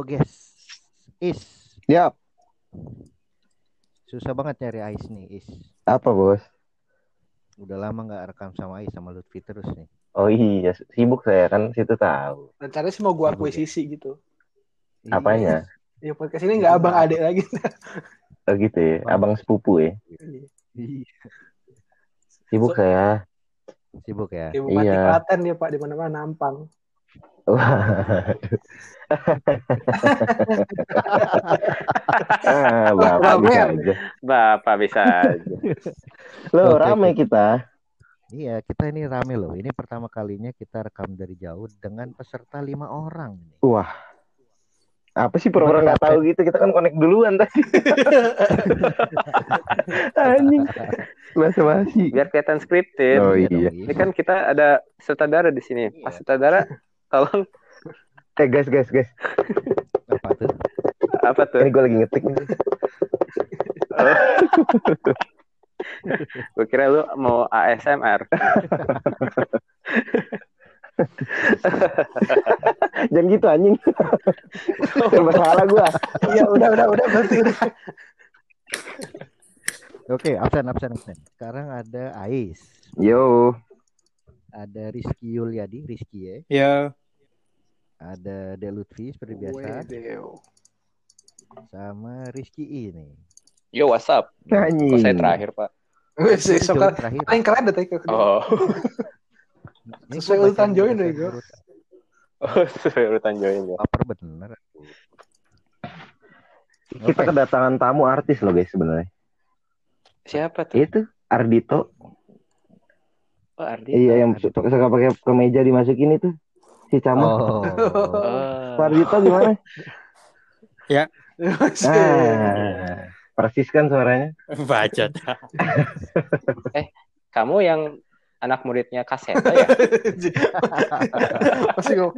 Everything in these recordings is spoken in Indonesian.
Halo guys, Is. Yap. Susah banget nyari Ais nih, Is. Apa bos? Udah lama nggak rekam sama Ais sama Lutfi terus nih. Oh iya, sibuk saya kan situ tahu. Rencananya sih mau gua akuisisi gitu. Apanya? Ya podcast ini nggak abang adek lagi. Oh gitu ya, abang sepupu ya. Iya. Sibuk So- saya. Sibuk ya. Di Bupati Iya. Klaten dia Pak di mana-mana nampang. Ah, bapak bisa aja. Bapak bisa aja. Lo rame kita. Iya, kita ini rame loh. Ini pertama kalinya kita rekam dari jauh dengan peserta lima orang. Wah. Apa sih pura-pura nggak tahu gitu? Kita kan connect duluan tadi. Anjing. Bahasa basi. Biar kelihatan scripted. Oh Iya iya. dong, Ini kan kita ada sutradara di sini. Pas sutradara, tolong Eh guys, guys, guys. Apa tuh? apa tuh? Ini gue lagi ngetik nih. Gue kira lu mau ASMR. Jangan gitu anjing. Serba salah gue. Iya udah udah udah berarti udah. Oke, absen, absen, absen. Sekarang ada Ais. Yo. Ada Rizky Yuliadi, Rizky ya. Ya, Ada De Lutfi seperti biasa. Wedeo. Sama Rizky ini. Yo, what's up? Kok saya terakhir, Pak? Wes join kan terakhir. paling keren deh tadi Oh, Ini sesuai urutan join deh, urutan. oh sesuai urutan join ya. Baper bener. Kita kedatangan tamu artis loh guys sebenarnya. Siapa tuh? Itu Ardito. Oh, Ardi. Iya yang Ardito. suka pakai kemeja dimasukin itu. Si Camat. Oh. Pak Ardito gimana? Masih. Ah, persis kan suaranya. bacot. Kamu yang anak muridnya Kaseta ya? Masih kok.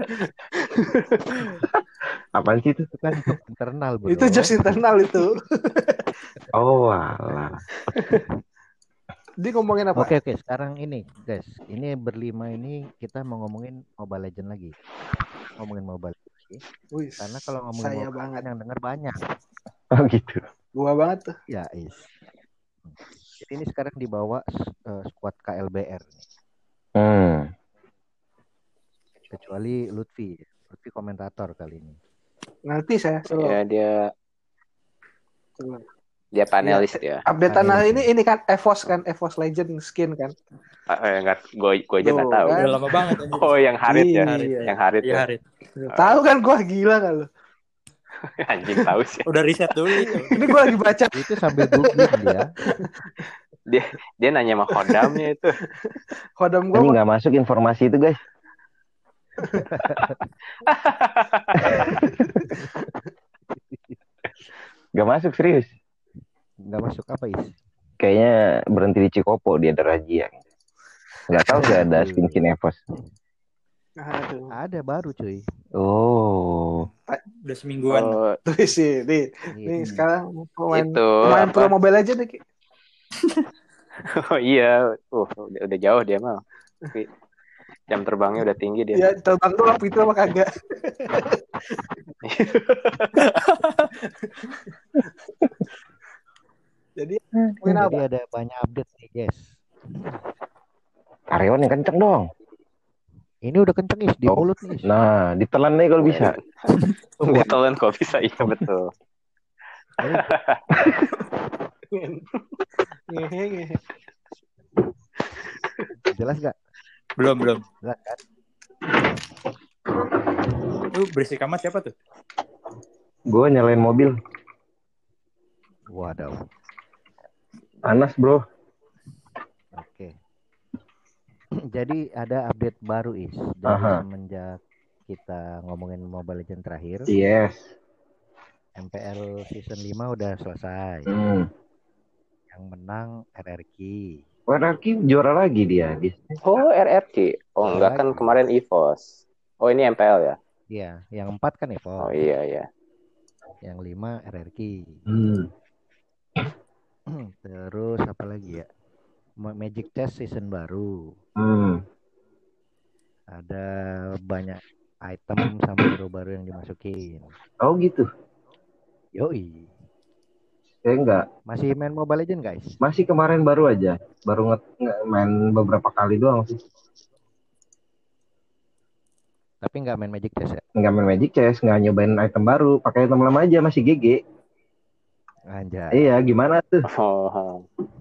Apaan sih itu? Kan internal, Bro. Itu just internal itu. Oh, alah. Dia ngomongin apa? Oke oke sekarang ini guys ini berlima ini kita mau ngomongin Mobile Legend lagi ngomongin Mobile Legend lagi. Wih, karena kalau ngomongin saya Mobile banget. Yang denger banyak Oh gitu. Gua banget tuh. ya is jadi ini sekarang dibawa eh, squad KLBR nih. Hmm. kecuali Lutfi Lutfi komentator kali ini Nanti saya solo. ya dia dia panelis ya. Update Ah, tanah iya. ini ini kan EVOS kan EVOS Legend skin kan. Ah, eh, enggak, gue gue aja nggak Tuh, tahu. kan? Udah lama banget anjing. Oh, yang Harit ya. Iya. Yang Harit Iya, ya. Harit. Tahu kan gua gila kan lu. Anjing tahu sih. Udah riset dulu itu. Ini gua lagi baca itu sambil googling dia Dia dia nanya sama Kodamnya itu. kodam Ini gua nggak masuk informasi itu guys. Gak masuk serius. Nggak masuk apa is Kayaknya berhenti di Cikopo dia ada razia. Nggak tahu gak ada skin skin Evos. Aduh. ada baru cuy Oh. Udah semingguan. Oh, Tuh sih, nih, Iya. nih sekarang pemain itu apa? pro mobile aja nih. Ki. Oh iya, uh, udah, udah jauh dia mah. Jam terbangnya udah tinggi dia. Ya terbang doang itu apa kagak. Jadi apa? jadi ada banyak update nih guys Karyawan yang kenceng dong. ini udah kenceng is di Oh. mulut nih Is. Nah, ditelan nih kalau bisa. Botolan kok bisa iya betul. Jelas gak Belum, belum. jelas kan Lu berisik amat siapa tuh? Gue nyalain mobil. waduh Panas bro. Oke. Jadi ada update baru is dari Aha. semenjak kita ngomongin Mobile Legends terakhir. Yes. MPL season 5 udah selesai. Hmm. Yang menang RRQ. RRQ juara lagi dia. Oh RRQ. Oh enggak kan kemarin EVOS. Oh ini MPL ya. Iya, yang 4 kan Evo. Oh iya iya. Yang 5 RRQ. Hmm. Terus apa lagi ya? Ma- Magic Chess season baru. Hmm. Ada banyak item sama hero baru yang dimasukin. Oh gitu. Yoi. Saya enggak. Masih main Mobile Legend guys? Masih kemarin baru aja. Baru nge nge- main beberapa kali doang sih. Tapi nggak main Magic Chess ya? Enggak main Magic Chess, enggak nyobain item baru. Pakai item lama aja masih GG. Anjay. Iya, gimana tuh? Oh, oh.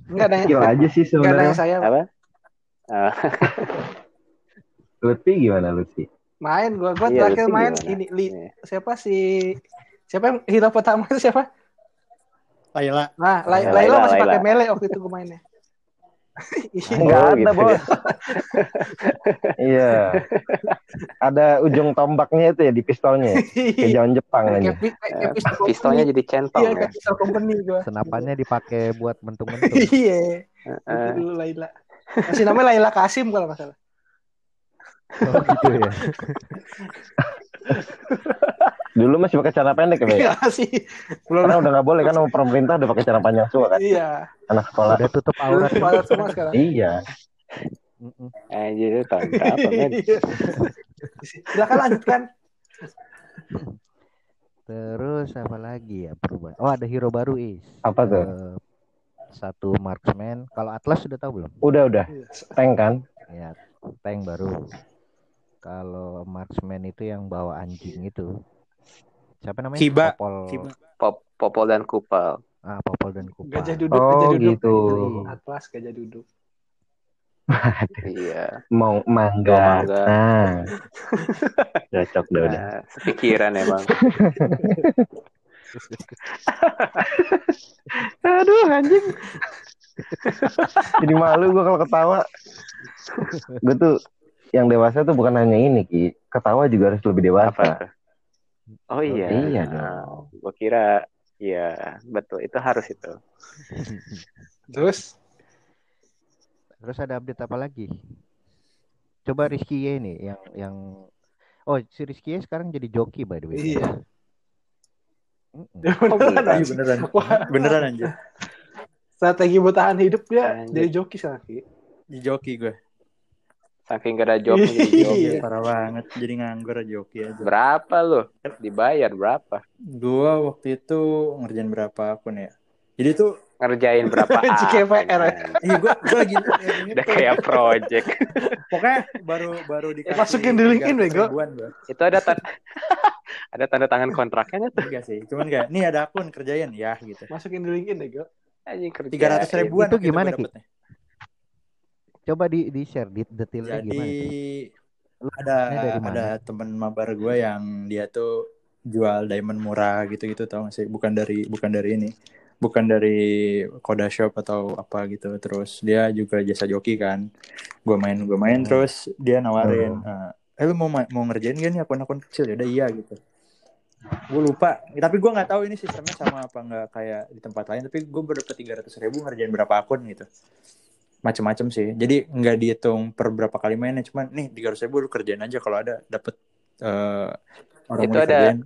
Enggak ada yang aja sih enggak ada yang sebenarnya. saya apa? Ah, Lutfi gimana Lutfi? main gua gua Iya, terakhir Lutfi main gimana? ini li, Iya. siapa si siapa yang hero pertama itu siapa? Layla. Nah, Lay- Ya, Layla Layla, masih pakai Layla. melee waktu itu gue mainnya. Iya. Enggak Oh, ada, gitu Bos. Iya. Ada ujung tombaknya itu ya di pistolnya. ya? Kayak zaman Jepang aja. Kayak pistol Pistolnya jadi centong Iya, ya. kayak pistol company gua. Senapannya dipakai buat mentung-mentung. Iya. Dulu Layla. Masih namanya Layla Kasim kalau nggak salah. oh gitu ya. Dulu masih pakai celana pendek ya? Iya sih. Belum Karena udah nggak boleh kan sama pemerintah udah pakai celana panjang semua kan Iya. anak sekolah. Udah tutup aurat. semangat semua sekarang. Iya. Anjir itu tahun berapa, men? Iya. Silakan lanjutkan. Terus apa lagi ya perubahan? Oh ada hero baru is. Apa tuh? Eh, satu marksman. Kalau Atlas sudah tahu belum? Udah udah. Tank kan? Ya, tank baru. Kalau marksman itu yang bawa anjing itu. Siapa namanya? Kiba. Popol. Kiba. Pop, Popol dan Kupal. Ah, Popol dan Kupa. Gajah duduk, Oh gajah duduk. gitu. Atlas gajah duduk. Iya. Mau mangga. Mangga. Nah. Cocok dah udah. Nah, sepikiran emang. Aduh anjing. Jadi malu gua kalau ketawa. Gue tuh yang dewasa tuh bukan hanya ini Ki. Ketawa juga harus lebih dewasa. Oh iya. Iya Nah, gua kira Iya, betul. Itu harus itu. Terus Terus ada update apa lagi? Coba Rizky Ye nih yang yang Oh, si Rizky Ye sekarang jadi joki by the way. Iya. Mm-mm. beneran, Iya anjing. beneran. Wah, Beneran anjir. strategi bertahan hidup dia Anjir. jadi joki sekarang Ki. Di joki gue. Saking gak ada job jadi job. Iya. Parah banget. Jadi nganggur aja joki aja. Berapa lu? Dibayar berapa? Gua waktu itu ngerjain berapa akun ya. Jadi tuh Ngerjain berapa JKPR. akun? Iya gue gue lagi Udah kayak project. pokoknya baru baru dikasih Masukin di LinkedIn, 300 bego. gua. Itu ada tan- ada tanda tangan kontraknya tuh? Enggak sih, cuman kayak nih ada akun kerjain ya gitu. Masukin di LinkedIn deh, Go. Anjing kerja. Tiga ratus ribuan Itu gimana, gua dapetnya. Coba di di share di detailnya Jadi gimana? Lu ada ada teman mabar gue yang dia tuh jual diamond murah gitu-gitu tau gak sih? Bukan dari bukan dari ini. Bukan dari Koda Shop atau apa gitu. Terus dia juga jasa joki kan. Gue main gue main Hmm. terus dia nawarin eh lu mau ma- mau ngerjain gak nih akun-akun kecil ya udah iya gitu. Gue lupa, tapi gue nggak tahu ini sistemnya sama apa nggak kayak di tempat lain. Tapi gue baru dapet tiga ratus ribu ngerjain berapa akun gitu macem-macem sih. Jadi nggak dihitung per berapa kali mainnya, cuman nih tiga ratus ribu lu kerjain aja kalau ada dapet eh, orang Itu ada- dikerjain.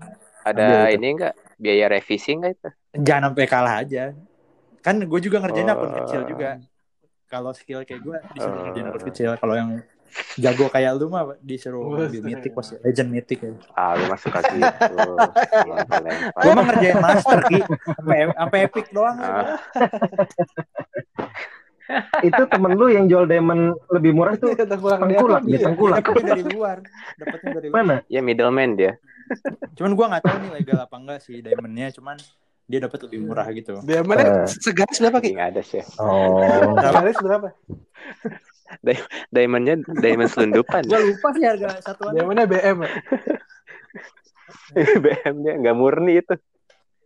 Ada Ambil itu. ini enggak? Biaya revisi enggak itu? Jangan sampai kalah aja. Kan gue juga ngerjain akun Oh. kecil juga. Kalau skill kayak gue disuruh Oh. ngerjain akun kecil. Kalau yang jago kayak lu mah disuruh ambil mythic pasti legend mythic ya. Ah, lu masuk ke gitu. Gue mah ngerjain master ki, sampai epic doang. Ah, Itu temen lu yang jual diamond lebih murah tuh dia. tengkulak dia tengkulak. Dapetnya dari luar, dapetnya dari luar. Mana? ya middleman dia. Cuman gue nggak tahu nih legal apa enggak sih diamondnya, cuman dia dapat lebih murah gitu. Dia mana Eh. segaris berapa, Ki? Enggak ada sih. Oh. Segaris berapa? Diamondnya diamond selundupan. Gue lupa sih harga satuan. Dia mana BM ya? BM dia enggak murni itu.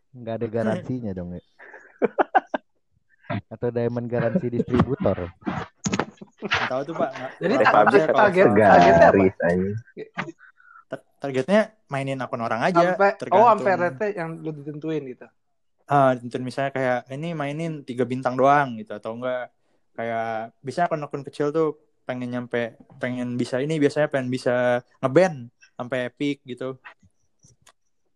nggak ada garansinya dong ya. Atau diamond garansi distributor. Tahu tuh pak. Jadi target targetnya apa? Targetnya mainin akun orang aja. Sampai oh sampai rate yang lu ditentuin gitu. Ah, tentuin misalnya kayak ini mainin tiga bintang doang gitu atau enggak kayak bisa akun-akun kecil tuh pengen nyampe pengen bisa ini biasanya pengen bisa ngeband sampai epic gitu.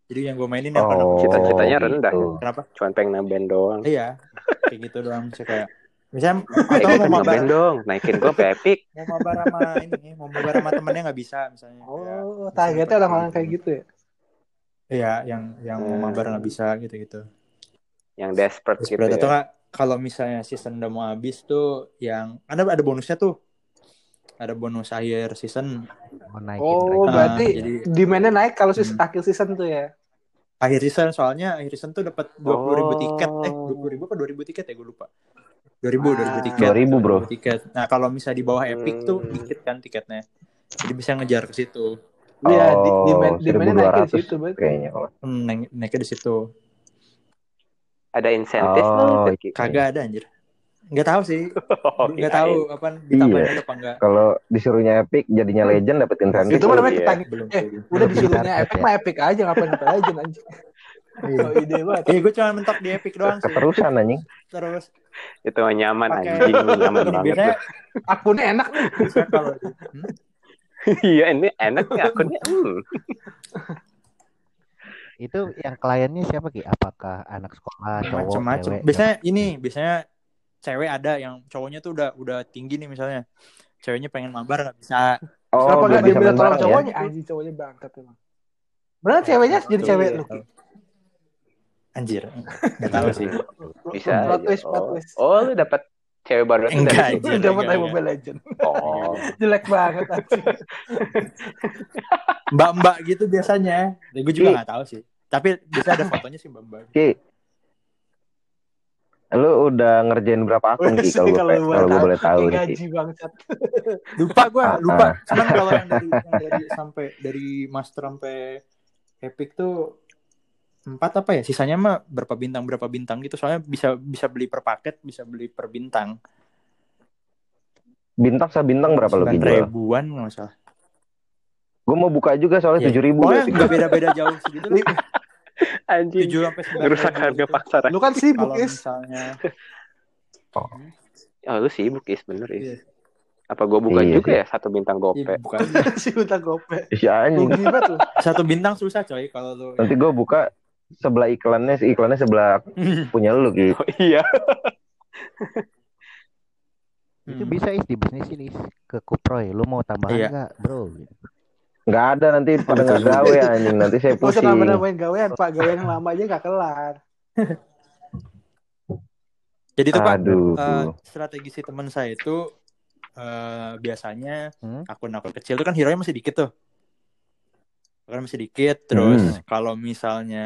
Jadi yang gue mainin yang Oh. Cita-citanya rendah. gitu. Kenapa? Cuman pengen nambahin doang. Iya, kayak gitu doang sih kayak Misalnya atau mau mabar dong, naikin gue ke Epic. mau mabar sama ini, mau mabar sama temennya nggak bisa misalnya. Ya, Oh, targetnya orang-orang kayak gitu ya. Iya, yang yang mau Hmm. mabar nggak bisa gitu-gitu. Yang desperate Terus gitu berarti atau ya. nggak kalau misalnya season udah mau habis tuh yang ada ada bonusnya tuh. Ada bonus akhir season. Mau naikin Oh, ranking. berarti Ah, jadi- demandnya naik kalau sis Hmm. akhir season tuh ya. Akhir season soalnya akhir season tuh dapat 20.000 ribu Oh. tiket. Eh, 20.000 ribu apa 2.000 tiket ya gue lupa. 2000 Ah. 2000 tiket. 2000, bro. 2000 tiket. Nah, kalau misalnya di bawah Epic tuh Hmm. dikit kan tiketnya. Jadi bisa ngejar ke situ. Iya, di, Oh, demand, demandnya naik di 1200 situ berarti. kayaknya. Hmm, naik, naiknya di situ. Ada insentif Oh, nggak? Ki? Kagak ada anjir. Nggak tahu sih. Oh, Nggak kirain. tahu apa ditambahin Iya. apa enggak. Kalau disuruhnya Epic jadinya Legend dapat insentif. Itu mah namanya Iya. ketagih. Belum. Eh, udah disuruhnya epic ya. mah epic aja ngapain ngapain aja anjing. Iya. Oh, ide banget. Eh, gue cuma mentok di Epic doang sih. Keterusan anjing. Terus Itu mah nyaman Pakai- anjing, nyaman banget. biasanya Akunnya enak nih. kalau hmm? Iya, ini enak nih akunnya. Hmm. Itu yang kliennya siapa Ki? Apakah anak sekolah, cowok, macem-macem. cewek? Biasanya ini, biasanya cewek ada yang cowoknya tuh udah udah tinggi nih misalnya. Ceweknya pengen mabar nggak bisa. Oh, Kenapa belum gak dia minta tolong bareng ya? cowoknya? Anjing cowoknya bangkat emang. Benar ceweknya jadi Tuh, cewek lu. Anjir, nggak tahu sih. Bisa Plot aja. twist, plot Oh, twist. oh lu dapat cewek baru Enggak, dari situ. anjir. Dapat enggak. Mobile Legend. Oh, Jelek banget anjing. Mbak-mbak gitu biasanya. Ya, gue juga nggak tahu sih. Tapi bisa ada fotonya sih mbak-mbak. Ki, lu udah ngerjain berapa akun Ki kalau gue Kalau gue boleh tahu nih gaji bangsat. Lupa gue, Ah, lupa. ah. Cuman kalau yang dari, yang dari sampai dari master sampai epic tuh empat apa ya? Sisanya mah berapa bintang berapa bintang gitu. Soalnya bisa bisa beli per paket, bisa beli per bintang. Bintang sa bintang berapa Sembilan jual? ribuan nggak masalah. Gue mau buka juga soalnya Iya. tujuh ribu. Pokoknya nggak beda-beda jauh segitu. anjing. Tujuh sampai sembilan ribu harga gitu. pasar. Lu kan sibuk, Kalau Is. misalnya Oh, lu sibuk is bener is. Iya. Apa gue buka Iya juga sih. ya satu bintang Iya, gope? bukan si Uta gope. Si anjing. Satu bintang susah coy kalau lu Nanti gue buka sebelah iklannya, iklannya sebelah punya lu Ki. Oh iya. Itu Hmm. bisa is di bisnis ini ke Kuproy. Lu mau tambahan Iya. bro? Nggak ada nanti pada nggak gawe anjing. Nanti saya Gak usah pusing. nambah-nambahin gawean, Pak. Gawean yang lama aja gak kelar. jadi itu pak Aduh. eh, strategi si teman saya itu eh, biasanya Hmm? akun-akun kecil itu kan hero nya masih dikit tuh kan masih dikit terus Hmm. kalau misalnya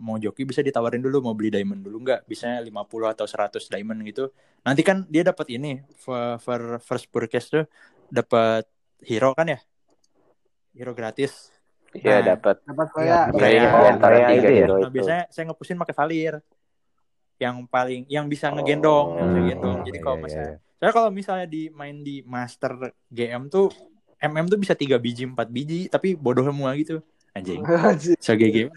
mau joki bisa ditawarin dulu mau beli diamond dulu nggak bisa 50 atau 100 diamond gitu nanti kan dia dapat ini for, for first purchase tuh dapat hero kan ya hero gratis Iya Nah. dapat. Dapat Iya, antara kayak tiga itu ya? hero Nah, biasanya saya ngepusin pakai Valir. Yang paling yang bisa ngegendong, bisa Hmm. gendong. Jadi Iya, kalau iya, misalnya iya. saya kalau misalnya di main di Master GM tuh MM tuh bisa 3 biji, 4 biji, tapi bodoh semua gitu. Anjing. Anjing. So GG.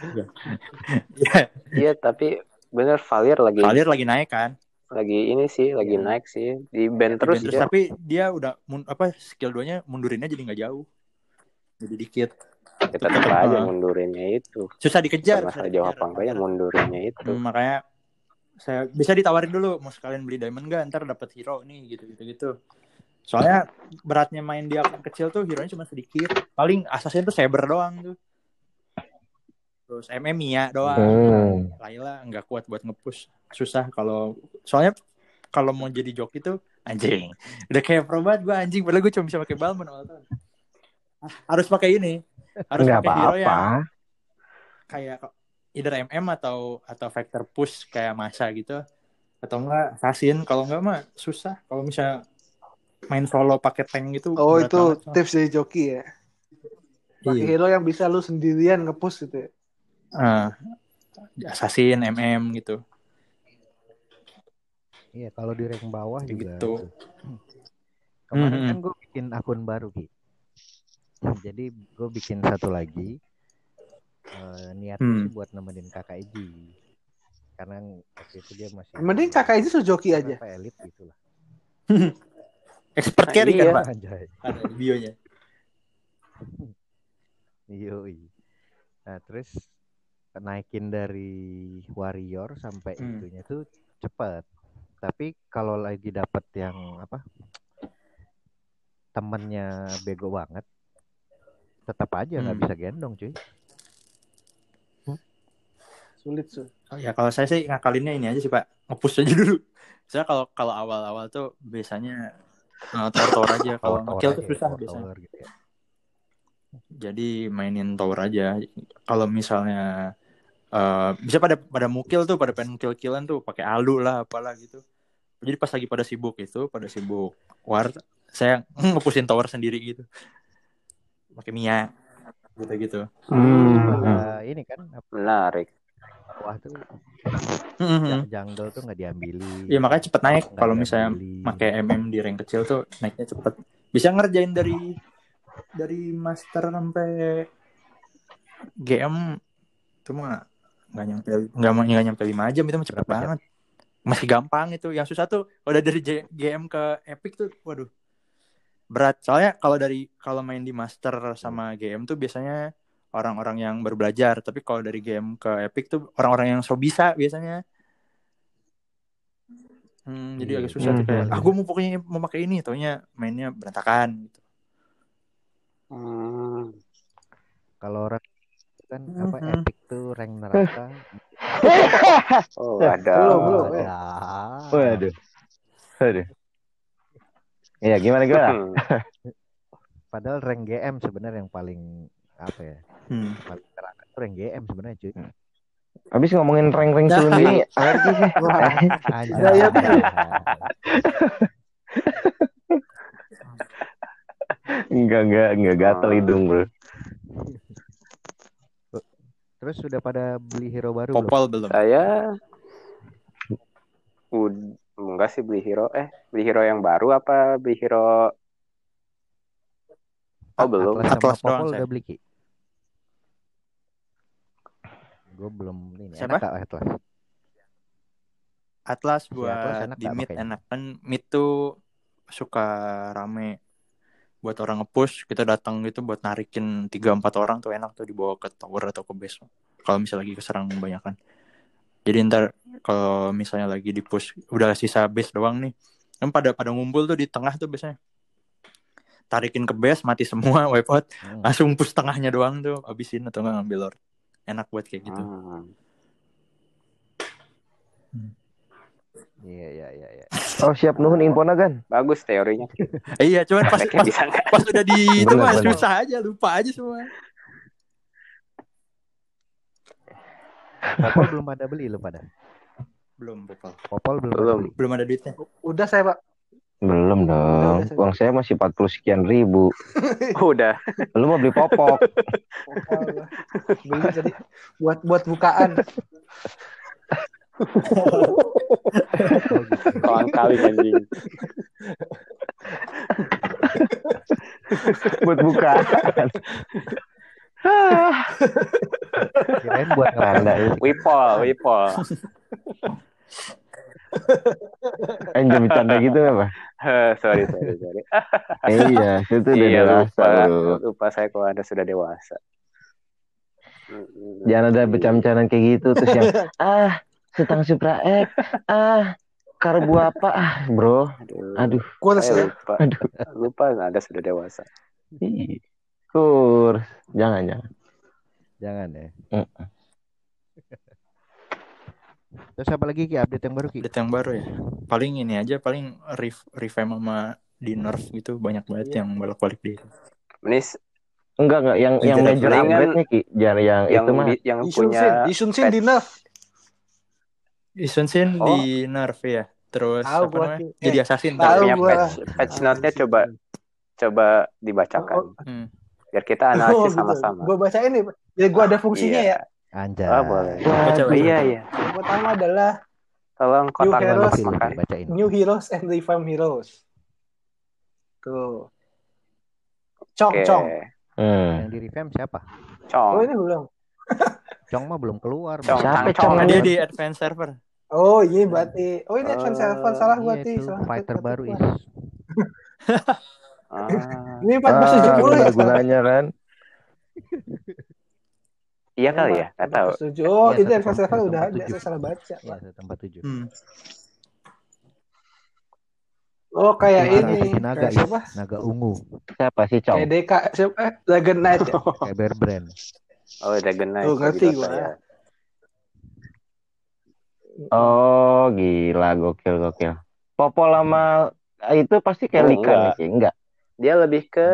ya, Iya tapi bener Valir lagi Valir lagi naik kan. lagi ini sih lagi Iya. naik sih di band terus, Terus, dia. tapi dia udah mun, apa skill 2-nya mundurinnya jadi nggak jauh. Jadi dikit. Ya, tetap aja mundurinnya itu. Susah dikejar. Bukan susah masalah jauh dikejar. apa enggak ya mundurinnya itu. Hmm, makanya saya bisa ditawarin dulu mau sekalian beli diamond gak ntar dapat hero nih gitu gitu gitu soalnya beratnya main di akun kecil tuh hero nya cuma sedikit paling assassin tuh saber doang tuh terus MM Mia doang Hmm. Layla nggak kuat buat ngepush susah kalau soalnya kalau mau jadi joki tuh anjing udah kayak pro banget gue anjing padahal gue cuma bisa pakai balmon awal tahun harus pakai ini harus Nggak pakai hero yang apa-apa. kayak either MM atau atau vector push kayak masa gitu atau enggak assassin kalau enggak mah susah kalau misalnya main solo pakai tank gitu Oh itu banget, Bang. tips dari joki ya. Pakai Iya. hero yang bisa lu sendirian ngepush gitu ya. Ah, assassin MM gitu Iya, kalau di rank bawah Kayak juga. gitu. Kemarin Mhm. kan gue bikin akun baru Ki. Jadi gue bikin satu lagi. Eh, niatnya Hmm. sih buat nemenin kakak Iji. Karena waktu itu dia masih. Mending kakak itu suruh joki aja. Apa elit gitu lah. expert Nah, carry iya. kan pak Anjay. ada bionya Yoi. Nah terus naikin dari warrior sampai Hmm. itunya tuh cepet. Tapi kalau lagi dapet yang apa temennya bego banget, tetap aja nggak Hmm. bisa gendong cuy. Sulit su. Oh, ya kalau saya sih ngakalinnya ini aja sih pak ngepush aja dulu. Saya kalau kalau awal-awal tuh biasanya uh, tower-tower aja. Kalau Tower-tower ngekill aja tuh ya, susah biasanya. gitu ya. Jadi mainin tower aja. Kalau misalnya eh, bisa pada pada mukil tuh pada pengen kill-killan tuh pakai alu lah apalah gitu. Jadi pas lagi pada sibuk itu, pada sibuk war, saya ngepusin tower sendiri gitu. Pakai Mia gitu gitu. Hmm. Ada ini kan Menarik. bawah tuh Mhm. ja- jungle tuh nggak diambili. Ya makanya cepet naik kalau misalnya pakai MM di rank kecil tuh naiknya cepet. Bisa ngerjain dari dari master sampai GM itu mah nggak nyampe nggak mau nggak nyampe 5 jam itu mah cepet banget. Masih gampang itu. Yang susah tuh udah dari GM ke Epic tuh waduh. Berat. Soalnya kalau dari kalau main di master sama GM tuh biasanya orang-orang yang baru belajar, tapi kalau dari game ke Epic tuh orang-orang yang so bisa biasanya. Hmm, jadi Iya, agak susah tuh iya. kayak, ah gue mau pokoknya mau pakai ini, taunya mainnya berantakan gitu. Hmm. Kalau orang kan apa Mhm. epic tuh rank neraka. Oh, ada. belum, belum. Ada. Waduh. Waduh. Iya, gimana gimana? Hmm. Padahal rank GM sebenarnya yang paling apa ya? Hmm. Paling tuh rank GM sebenarnya cuy. Habis ngomongin rank-rank Nah. turun ini alergi sih. Anjay. Ya, Enggak, enggak, enggak gatel hidung, Bro. Terus sudah pada beli hero baru belum? Popol belum. Saya ud enggak sih beli hero eh beli hero yang baru apa beli hero Oh belum. Atlas, Atlas doang udah beli Ki? Gue belum ini. Siapa? Enak Atlas? Atlas buat Atlas enak di mid enak kan mid tuh suka rame buat orang nge-push kita datang gitu buat narikin 3 4 orang tuh enak tuh dibawa ke tower atau ke base kalau misalnya lagi keserang kebanyakan jadi ntar kalau misalnya lagi di push udah sisa base doang nih kan pada pada ngumpul tuh di tengah tuh biasanya tarikin ke base mati semua wipe out Hmm. langsung push tengahnya doang tuh abisin atau nggak ngambil lord enak buat kayak gitu Hmm. Iya iya iya. iya. Oh, siap nuhun infona kan? Bagus teorinya. Iya cuman pas pas, pas udah di itu mah susah aja lupa aja semua Popol belum pada beli lu pada. belum Popol. Popol belum, Belum. beli. belum ada duitnya Udah saya pak. Belum dong. udah, Uang saya masih 40 sekian ribu. Udah. Lu mau beli popok? Popol. Beli jadi buat buat bukaan. Kawan kali anjing. buat buka. Kirain buat Tanda. ngepel. Wipol, Wipol. Eh, jangan bercanda gitu apa? Eh, sorry, sorry, sorry. Eh, iya, itu udah iya, dewasa, lupa. bro. Lupa saya kalau Anda sudah dewasa. Jangan ada bercanda kayak gitu terus yang ah setang supra X ah karbu apa ah bro Aduh, aduh saya ya. lupa. aduh Lupa Anda sudah dewasa. Kurs jangan jangan. Jangan ya. Mm. Terus apa lagi Ki? Update yang baru Ki? update yang baru ya. Paling ini aja paling ref revamp sama di nerf gitu. Banyak banget yang bolak balik di Menis enggak enggak. Yang yang major upgrade nya ki? Jangan yang, yang itu mah. di- yang punya Isun Sin di nerf. Isun Sin Oh. di nerf ya terus Tahu apa namanya? Ki. jadi Eh, assassin tahu patch, patch note-nya coba coba dibacakan. Hmm. Biar kita Oh, analisis gitu. sama-sama. Gue bacain nih. Jadi gue ada fungsinya Iya. ya. Anjay. Ah, boleh. Baca, Oh, baca. iya iya. Yang pertama adalah Tolong kotak New Heroes. Makan. bacain. New Heroes and Revamp Heroes. Tuh. Cong, Oke. Cong. hmm. Yang di revamp siapa? Cong. Oh ini belum. Cong mah belum keluar. Cong. Siapa, Cong, Cong? dia di advance server Oh iya berarti. Oh ini Oh, Advance Eleven salah Iya, berarti. itu Salah. fighter baru keluar. Ah. Ini ah, 470 ya. gunanya kan Iya kali ya, nggak tahu. 470. Oh Iya, ini satu Advance tempat- Eleven satu udah tempat ada. tujuh. Saya salah baca. Iya, tempat tujuh. hmm. Oh kayak Itu ini. si naga Kayak siapa? naga ungu Siapa sih Cong? Kayak DK siapa? Eh, Dragon Knight ya? kayak bear brand. Oh, Dragon Knight. Oh, ngerti gua. ya. Oh gila gokil gokil. Popol sama itu pasti kayak Oh, Lika nih enggak. sih. Enggak. Dia lebih ke.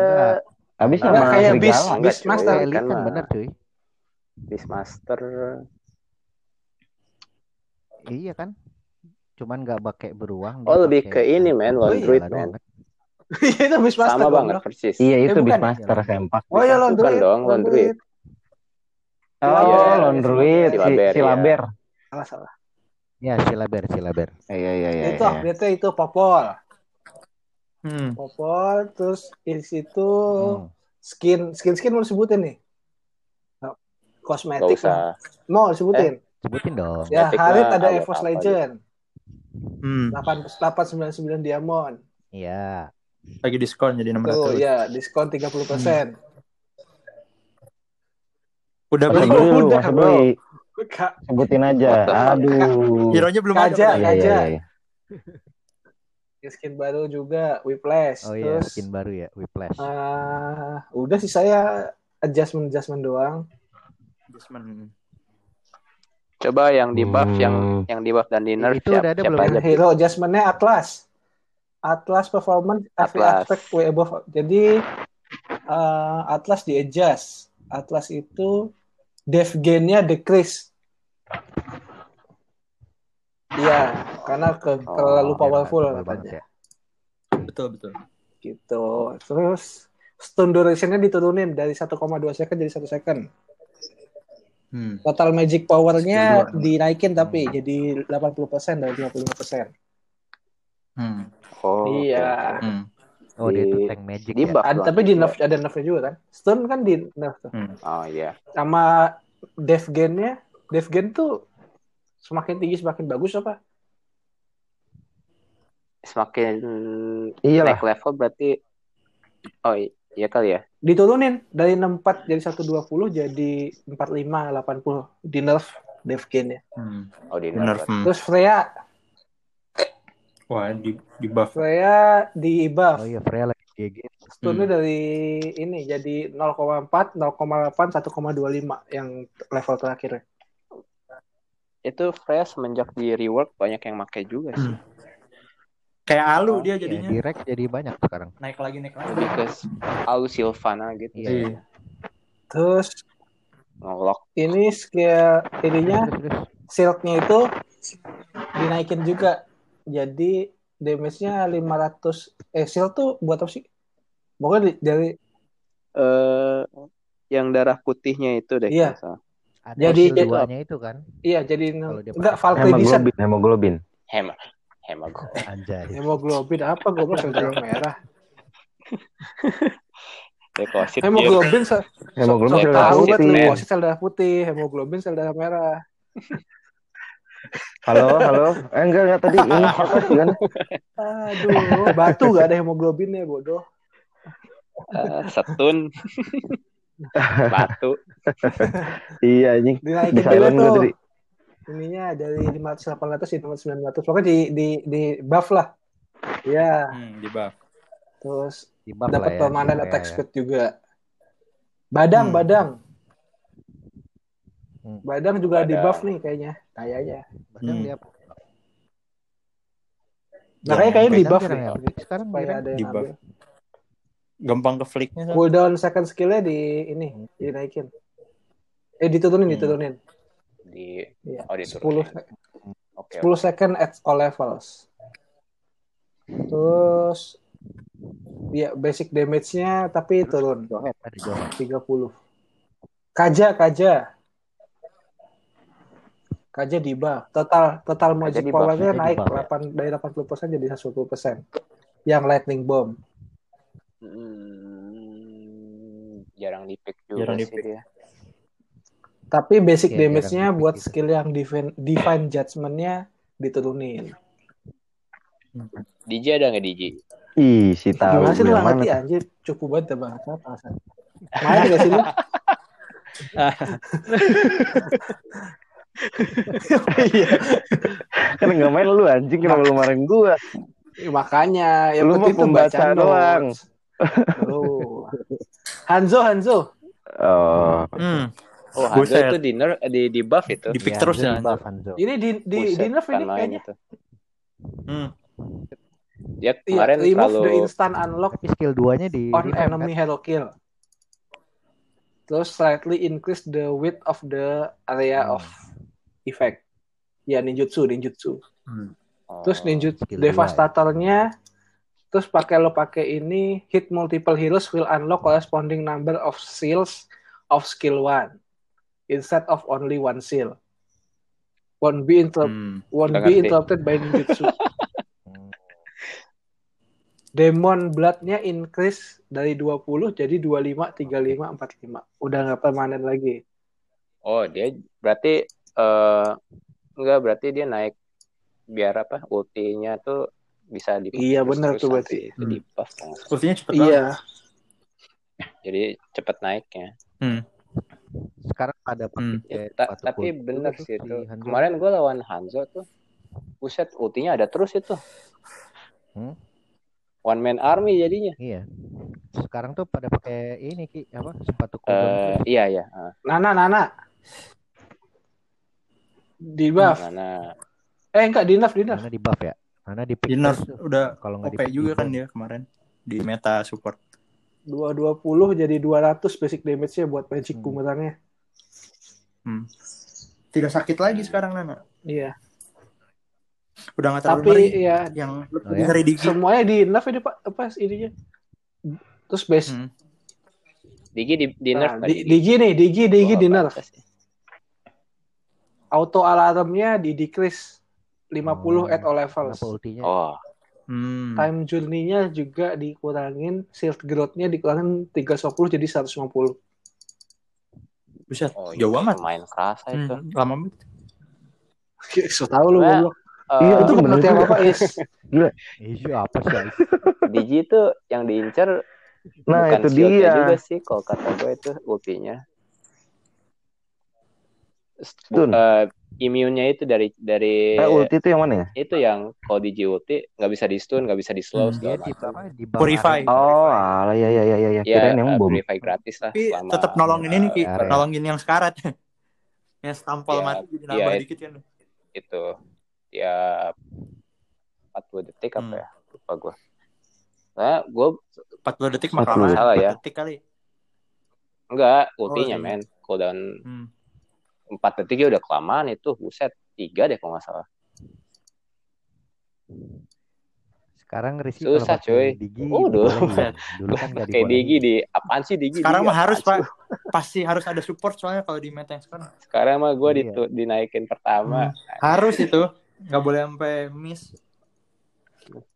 Habis Enggak, sama kayak Beast cuy. Master. Kayak Kan kan mah. bener cuy. Beastmaster. Iya kan? Cuman nggak pakai beruang. Oh, lebih ke ini, men. Oh, Lone iya, doang, kan? itu Beast Master Sama banget, persis. Iya Eh, itu bukan. Beastmaster sempak. Oh iya Bukan Druid. dong, Druid. Oh, Iya, Lone Druid, si, ya. Laber. Salah salah. Ya, silaber, silaber. Iya iya iya. itu iya. update-nya itu Popol. Hmm. Popol terus di situ Hmm. skin skin skin mau disebutin nih. Nah, Kosmetik usah. mau disebutin. Sebutin dong. ya, Harit ada EVOS Legend. Hmm. 8 899 Diamond. Iya. Lagi diskon jadi 600. Tuh, ya, diskon 30%. Udah Masa beli. beli lu, Udah, beli. Kak, Sebutin aja. Aduh. Hero-nya belum Kaja. ada. Skin baru juga Whiplash. Oh iya, terus skin baru ya, Whiplash. ah, udah sih saya adjustment adjustment doang. Adjustment. Coba yang di buff, Hmm. yang yang di buff dan di nerf Itu siap, udah ada siapa belum? aja? Hero adjustmentnya Atlas. Atlas performance every Atlas. aspect way above. Jadi uh, Atlas di adjust. Atlas itu dev gain-nya decrease. Iya, karena ke, Oh, terlalu Biar powerful nggak tebal banget katanya. ya. Betul betul. Gitu. Terus stun duration-nya diturunin dari 1,2 second jadi 1 second. Hmm. Total magic power-nya dinaikin tapi jadi 80% dari 55%. Hmm. Oh, Iya. Hmm. Oh, dia Di- tank magic Di ya. Ada, tapi di nerf ada nerfnya juga kan. Stun kan di nerf tuh. Hmm. Oh iya. Sama dev gain-nya, dev gain tuh semakin tinggi semakin bagus apa? Semakin Iyalah. naik level berarti Oh iya kali ya. Diturunin dari 64 jadi 120 jadi 45 80 di nerf dev gain-nya. Hmm. Oh di nerf. Hmm. Terus Freya, Wah, di di buff. Freya di buff. Oh iya, Freya lagi GG. Stunnya dari ini jadi 0,4, 0,8, 1,25 yang level terakhir. Itu Freya semenjak di rework banyak yang make juga sih. Hmm. Kayak Alu Oh, dia Ya, jadinya. direct jadi banyak sekarang. Naik lagi naik lagi. Ke Alu Silvana gitu. Iya. Iya. Terus Ngelok. ini skill ininya silknya itu dinaikin juga. Jadi damage-nya 500 eh shield tuh buat apa sih? Pokoknya dari Eh yang darah putihnya itu deh. Iya. Ada Jadi- skill duanya itu kan. iya jadi enggak Valkyrie bisa Hemoglobin, hemoglobin. Hema. Anjay. hemoglobin apa goblok sel darah merah. Dekosit. Hemoglobin se Hemoglobin sel darah putih. leukosit sel darah putih, hemoglobin sel darah merah. Halo, halo. Eh enggak enggak tadi ini kan? Aduh, batu gak ada hemoglobinnya bodoh. Eh, setun. Batu. Iya anjing. Dinaikin Di silent tuh. tadi. Ininya dari 500 800 jadi 900. Pokoknya di di di buff lah. Ya, Hmm, di buff. terus Di buff dapat ya, permanen si attack ya. speed juga. Badang, Hmm. badang. Hmm. Badang juga di Badang. buff nih kayaknya. Kayaknya. Bahkan Hmm. dia Makanya kayaknya di Badang buff nih. ya. Sekarang Supaya ada yang Di buff. Gampang ke flicknya kan. Cooldown second skill-nya di ini, dinaikin. Eh diturunin, Hmm. diturunin. Di Iya. Oh, 10 diturunin. sek- Oke. 10 second at all levels. Terus ya basic damage-nya tapi turun Johet, ada Johet. 30. Kaja, kaja. Kaja di buff. Total total magic power-nya Kaja naik buff, ya. 8 dari 80% jadi 110%. Yang lightning bomb. Hmm, jarang di pick juga Jarang sih di-pick. dia. Tapi basic Iya, damage-nya buat skill yang divine, divine judgment-nya diturunin. DJ ada nggak DJ? Ih, si tahu. Gimana sih lu ngerti anjir? Cupu banget ya bangsa bangsa. Main gak sih lu? Iya. Kan enggak main lu anjing kenapa lu marahin gua? Ya, makanya yang Lu penting tuh pembaca baca doang. notes. Lu. Hanzo, Hanzo. Oh, Hmm. Oh, Hanzo Buset. itu dinner di di buff itu. Di pick Iya, terus Hanzo ya. di buff, Hanzo. Ini di di Buset, di nerf ini kayaknya. itu. Hmm. Dia Iya, kemarin remove terlalu the instant unlock skill 2-nya di on revamp, enemy kan? hero kill. Terus slightly increase the width of the area Hmm. of effect. Ya ninjutsu, ninjutsu. Hmm. Terus Oh, ninjutsu skill devastatornya terus pakai lo pakai ini hit multiple heroes will unlock corresponding number of seals of skill 1 instead of only one seal. Won't be interrupt Hmm. won't be interrupted by ninjutsu. Demon blood-nya increase dari 20 jadi 25, 35, 45. Udah nggak permanen lagi. Oh, dia berarti eh enggak berarti dia naik biar apa? Ultinya tuh bisa di Iya, terus tuh berarti. Itu di buff kan. Sepertinya cepet banget. Iya. Jadi cepet naiknya. Sekarang ada Hmm. pakai Ya, ta- tapi tuh sih si itu. Kemarin gue lawan Hanzo tuh. Buset, ultinya ada terus itu. Hmm? One man army jadinya. Iya. Sekarang tuh pada pakai ini Ki, apa? Sepatu Eh kodon. iya iya. Ah, Nana, Nana. Di buff. Mana? Eh enggak, di nerf, di nerf. Mana di buff ya? Mana di tuh. udah Kalau nggak OP di pick juga kan dia kemarin di meta support. 220 jadi 200 basic damage-nya buat magic Hmm. bumerangnya. Hmm. Tidak sakit lagi sekarang Nana. Iya. Udah nggak terlalu Tapi ngeri. ya Yang Oh, lebih ya? ngeri dikit. semuanya di nerf ini Pak, apa ininya? Terus base Hmm. Digi di, di nerf Nah, di, Digi nih, Digi, Digi di nerf. Auto alarmnya di decrease 50 Oh, at all levels. Oh, Hmm. Time journey-nya juga dikurangin, shield growth-nya dikurangin 310 jadi 150. Buset, oh jauh iya, amat. Main kerasa itu. Hmm, lama banget. So tahu lu Nah. Eh, Iya, Itu pengertian apa, Is? Isu apa sih? Digi itu yang diincer Nah, bukan itu dia. juga sih kalau kata gue itu ultinya. Bu- Stun. eh, imunnya itu dari dari Eh, ulti itu yang mana ya? itu yang kalau Digi ulti nggak bisa di stun, nggak bisa di slow Hmm. Segala di macam. apa? Di Purify. Oh, alah ya ya ya ya, ya. Ya, yang eh, bom. purify gratis lah. Tapi selama- tetap nolongin ini Ki, area. nolongin yang sekarat. yang setampal Iya, mati jadi iya, nambah itu. dikit kan. itu tiap 40 detik apa Hmm. ya lupa gue nah gue 40 detik mah 40 kelamaan. salah ya. 4 detik kali. enggak ultinya iya. men cooldown Hmm. 4 detik ya udah kelamaan itu buset tiga deh kalau nggak salah Sekarang Rizky Susah, pakai cuy. Digi Waduh. dibolehin. Dulu kan dibolehin. Digi di apaan sih Digi Sekarang Digi mah harus Pak. Pasti harus ada support soalnya kalau di meta yang sekarang. sekarang mah gue Iya. dinaikin pertama Harus itu. Nggak boleh sampai miss.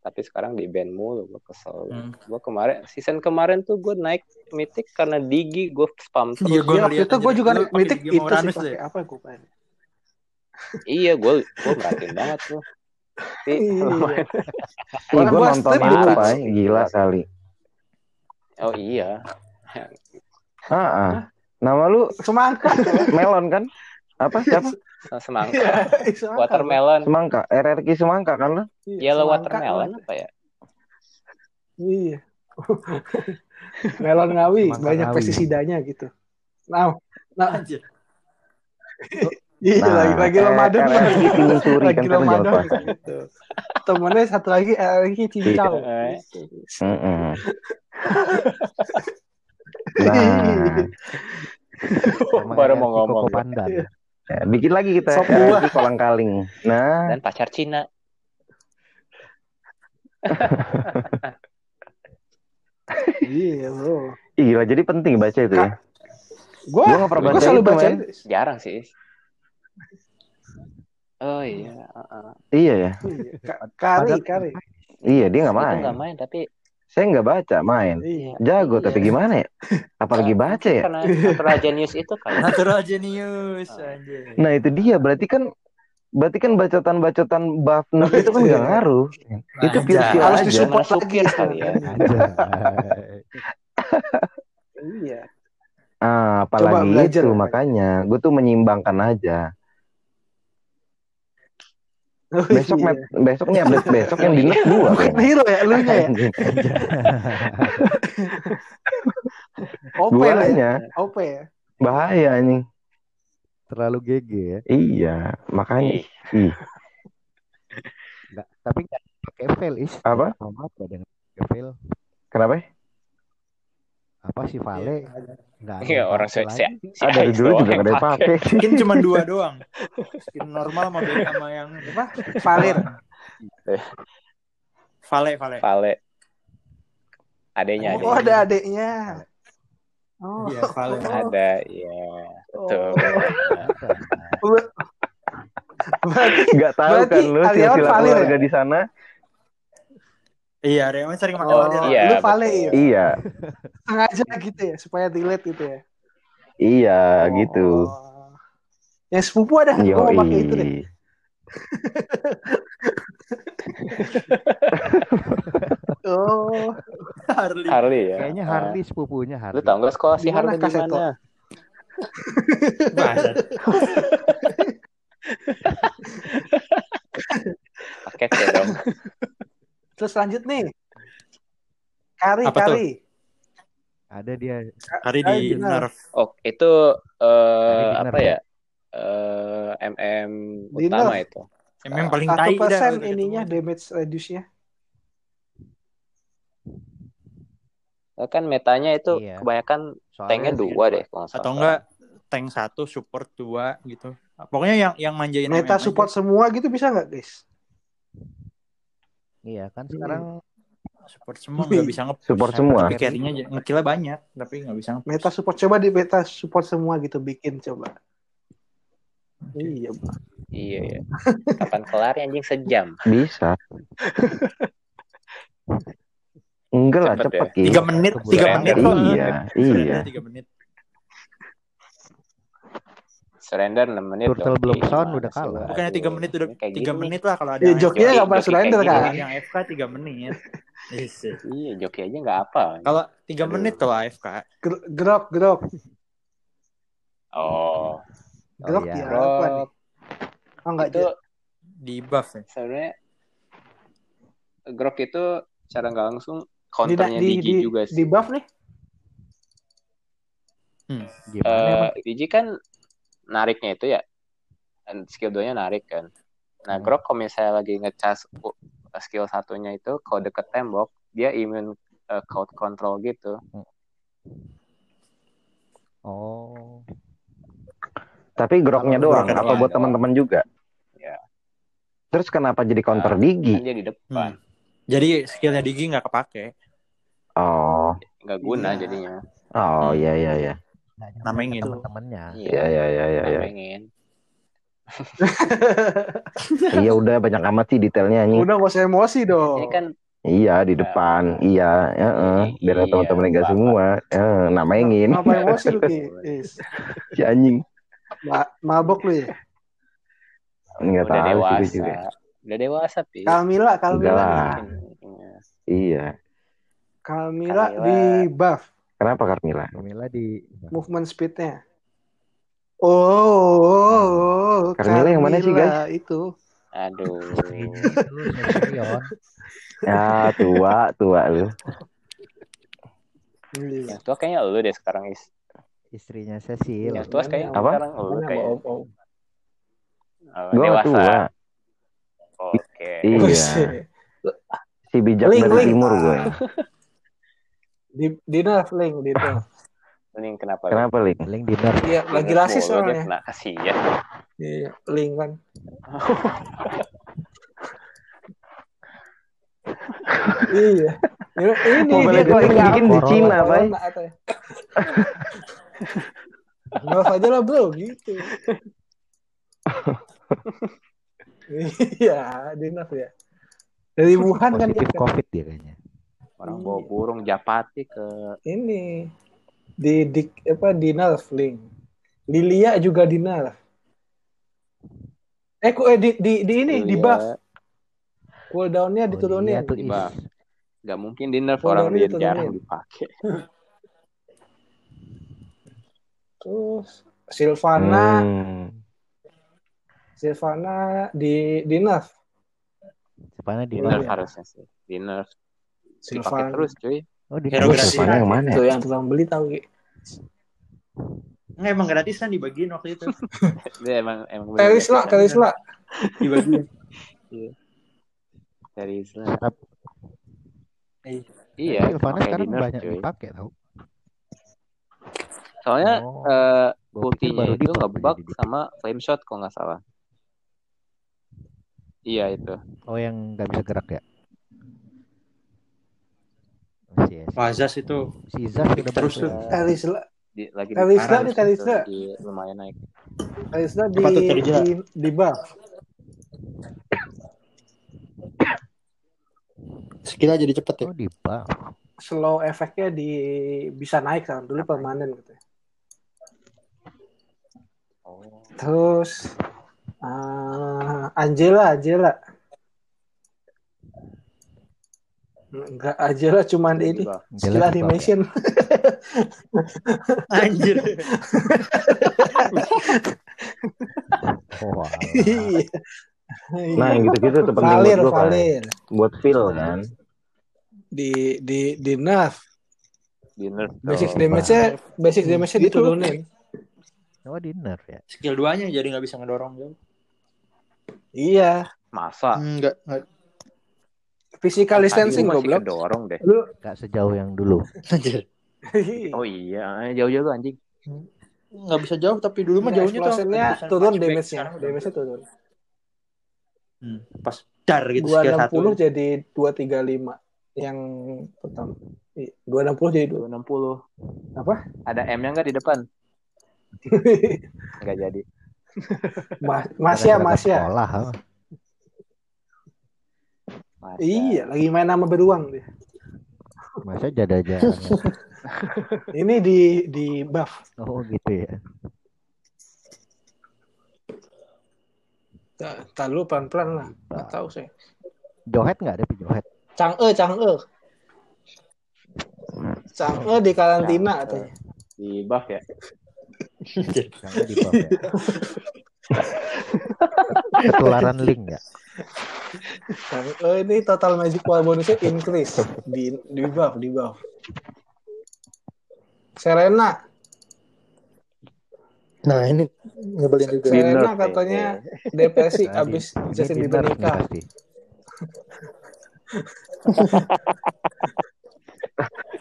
Tapi sekarang di band mulu gue kesel Hmm. gue kemarin season kemarin tuh gue naik mythic karena Digi gue spam terus Iya, gua waktu ngeliat itu gue juga pakai mitik itu sih apa gue iya gue gue merhatiin banget tuh tapi Iya. gue gua nonton sih. Gila kali. oh iya Ah, ah. Nama lu Semangka. Melon kan? Apa siapa? semangka Iya, semangka. watermelon Semangka. RRQ Semangka kan? Iya, yellow semangka. watermelon apa ya Iya. Melon ngawi Semangka banyak ngawi. pestisidanya gitu. Nah, nah Anjir. iya Nah, lagi lagi eh, Ramadan RRQ timun suri lagi kan Ramadan gitu. Temennya satu lagi lagi cincau. Iya. Iya. Nah, baru mau ngomong Koko Pandan. Ya, bikin lagi kita Sop buah. RRQ kolang kaling. Nah, dan pacar Cina Iya, bro. ih, gila jadi penting baca itu ya. Gua Gua nggak pernah gua baca selalu itu, baca jarang sih oh iya uh-uh. Iya ya. Iya. Ka- Kari, Padahal- kari. Iya, dia nggak main. nggak main tapi Saya nggak baca, main. Iya. Jago, Iya. tapi gimana ya? Apalagi baca ya? karena Natural Genius itu kan Natural genius anjir. Nah itu dia, berarti kan berarti kan bacotan-bacotan buff nerf itu kan nggak ngaruh. Itu Anjay. pure pure Harus disupport lagi. kali ya. Iya. Ah, Coba apalagi belajar, itu makanya gue tuh menyimbangkan aja. Oh, Besok iya. Besok nih update besok yang di nerf dua Bukan hero ya, lu nya ya. OP ya. OP ya. bahaya anjing. Terlalu GG ya. Iya, makanya Ih, Nggak, tapi nggak pakai fail is. Apa? Sama apa dengan pakai fail? kenapa? Ya? Apa sih Vale? Nggak ada Iya yang orang pakai se se Ah, Ais dulu doang juga ada pakai. Mungkin cuma dua doang. Skin normal sama sama yang apa? Valir. Vale, Vale. Vale. Adanya Oh, adanya. ada adeknya. Oh. Iya, Vale. Ada, iya. Betul. Oh. Berarti Gak tahu Berarti kan lu silsilah valid keluarga ya? di sana? Iya, Rewan sering pakai oh, Vale. Iya, lu Vale betul. ya. Iya, Sengaja gitu ya supaya delete gitu ya. iya Oh. gitu. Yang sepupu ada Yo, gua mau pakai itu deh. Oh, Harley. Harley ya. Kayaknya Ah. Harley sepupunya Lu Harley. tau gak sekolah si Harley di mana? Paket ya dong. Terus lanjut nih. Kari, Apa tuh? kari. Ada dia Hari di nerf. Oh, itu eh Hari apa ya? Eh MM Di utama nerf. itu. Emang paling Satu tai dah. persen ininya ketemu. damage reduce-nya. Nah, kan metanya itu Iya. kebanyakan soalnya tanknya dua deh Atau salah. enggak tank satu, support dua gitu. Pokoknya yang yang manjain Meta MM support semua gitu bisa nggak guys? Iya kan sekarang aja. support semua nggak bisa nge Support semua. Carry-nya nge-kill-nya banyak, tapi nggak bisa nge Meta support coba di meta support semua gitu bikin coba. Iya, Bang. Iya ya. Kapan kelar ya, anjing sejam? Bisa. Enggak lah, Cepet cepet ya? Ki. Tiga menit, tiga menit kok. Iya, iya. Tiga menit. Surrender 6 menit. Turtle belum sound gimana udah kalah. Bukannya tiga Aduh, menit udah kayak tiga gini menit lah kalau ada Ya, Joki- nggak pernah surrender kan? yang AFK tiga menit. Yes. nih. Iya, joki aja nggak apa. Kalau tiga Aduh. menit kalau AFK, Grok, grok, Oh, grok iya. ya Grok. apa nih? Oh enggak itu di buff ya. sebenarnya Grok itu cara nggak langsung di, counternya di, Digi di, juga di sih. buff nih. gimana Eh, emang? Digi kan nariknya itu ya dan skill 2 nya narik kan. Nah, Hmm. Grok kalau misalnya lagi ngecas skill satunya itu kalau deket tembok, dia immune uh, crowd control gitu. Oh, Tapi groknya doang, groknya apa doang. buat teman-teman juga? Ya. Terus kenapa jadi counter Kan Digi? dia di depan, Jadi skillnya Digi nggak kepake. Oh, nggak guna Iya. jadinya. oh Hmm. iya iya iya. Gitu. teman-temannya. Iya iya iya iya. iya. Namengin. Iya udah banyak amat sih detailnya anjing. Udah gak usah emosi dong. Ini kan Iya di depan, iya, heeh. Biar Iya, teman-teman enggak semua, eh, namengin Kenapa emosi lu Ki? Si anjing. Ma- mabok lu ya? Enggak udah tahu dewasa. juga. Udah dewasa, Pi. Kalmila. lah. Iya. Iya. Kalmila Kalmila. di buff Kenapa Carmila? Camilla di movement speednya. Oh, oh, oh, oh. Carmila yang mana sih, Carmilla Itu. Aduh. Ya tua tua lu. Iya. Yang tua kayaknya lu deh sekarang, Is. istrinya Cecil. Yang tua kayaknya Apa? sekarang lu kayak. om-om? Oh, Gue dewasa. tua. Oke. Iya. Buset. Si bijak Link, dari link. timur gue. Di di nerf link di nerf. Ini kenapa? Kenapa Link? Link dinner. Iya, lagi rasis soalnya. kena kasihan. Iya, link kan. iya. Ini, Mobile dia Legends bikin di. Cina, ya. Nerf aja lah bro, gitu. iya, di nerf ya. Dari Wuhan kan dia Positif. COVID dia kayaknya. Orang Iya. bawa burung japati ke ini di, di apa di nerf link. Lilia juga di nerf. Eh, kok eh, di, di, di ini di Lilia. buff cooldownnya Oh, diturunin. iya tuh, Di buff. Gak mungkin di nerf Oh, orang dia diturunin. jarang dipakai. Terus Silvana, Hmm. Silvana di di nerf. Sylvana di Iya. harusnya sih. Dinner dipakai Sylvan. terus cuy. Oh di Hero gratis. Sylvana yang mana Tuh ya? yang tukang beli tahu Ki. Nggak emang gratisan dibagiin waktu itu. Dia emang emang Terisla, Terisla. Dibagiin. Terisla. Tap- Iya, Sylvana pakai sekarang dinner banyak cuy. dipakai tau. Soalnya Oh, eh, ultinya baru itu ngebug sama flame shot kalau nggak salah. Iya itu. Oh yang nggak bisa gerak ya? Si, si, Wazas itu. si Zaz udah Terus tuh. ya. Terisla, Di, lagi Terisla di di Terisla. Lagi lumayan naik. Terisla di tuh di, di buff. Skill jadi cepet ya. Oh di buff. Slow efeknya di bisa naik kan dulu permanen gitu. Oh. Terus eh, Angela, Angela. Enggak, Angela cuman Jadi ini skill di ya. animation. Anjir. Oh. Iya. Nah yang gitu-gitu tuh penting Valir, buat gue kan. Valir. Buat feel kan. Di di di nerf. Dinner. Basic tuh. damage-nya basic damage-nya Gitu. diturunin. Oh di nerf ya. Skill 2-nya jadi nggak bisa ngedorong jauh. Iya. Masa? Enggak, enggak. Physical distancing masih goblok. kedorong deh. Lu Gak sejauh yang dulu. Anjir. Oh iya, jauh-jauh lu anjing. Nggak bisa jauh tapi dulu mah jauhnya tuh. turun damage-nya. Damage-nya turun. Hmm, pas dar gitu skill 260 1. jadi 235 yang pertama. Iya, 260 jadi 2. 260. Apa? Ada M-nya nggak di depan? Nggak jadi. Ma- Masya, Gara-gara Masya. Sekolah. Masa. Iya, lagi main nama beruang dia. Masa jada-jada. Ini di di buff. Oh gitu ya. Ta- Tar lu pelan-pelan lah. Nggak tahu sih. Johet nggak ada johet. Chang'e, Chang'e. Chang'e di karantina katanya. Di buff ya. Jangan di buff ya. Ketularan link ya. Chang'e ini total magic power bonusnya increase di di buff, di buff. Serena, Nah, ini nyebelin juga. Serena Dinner, katanya depresi Nah, abis Justin di Bieber nikah. pasti.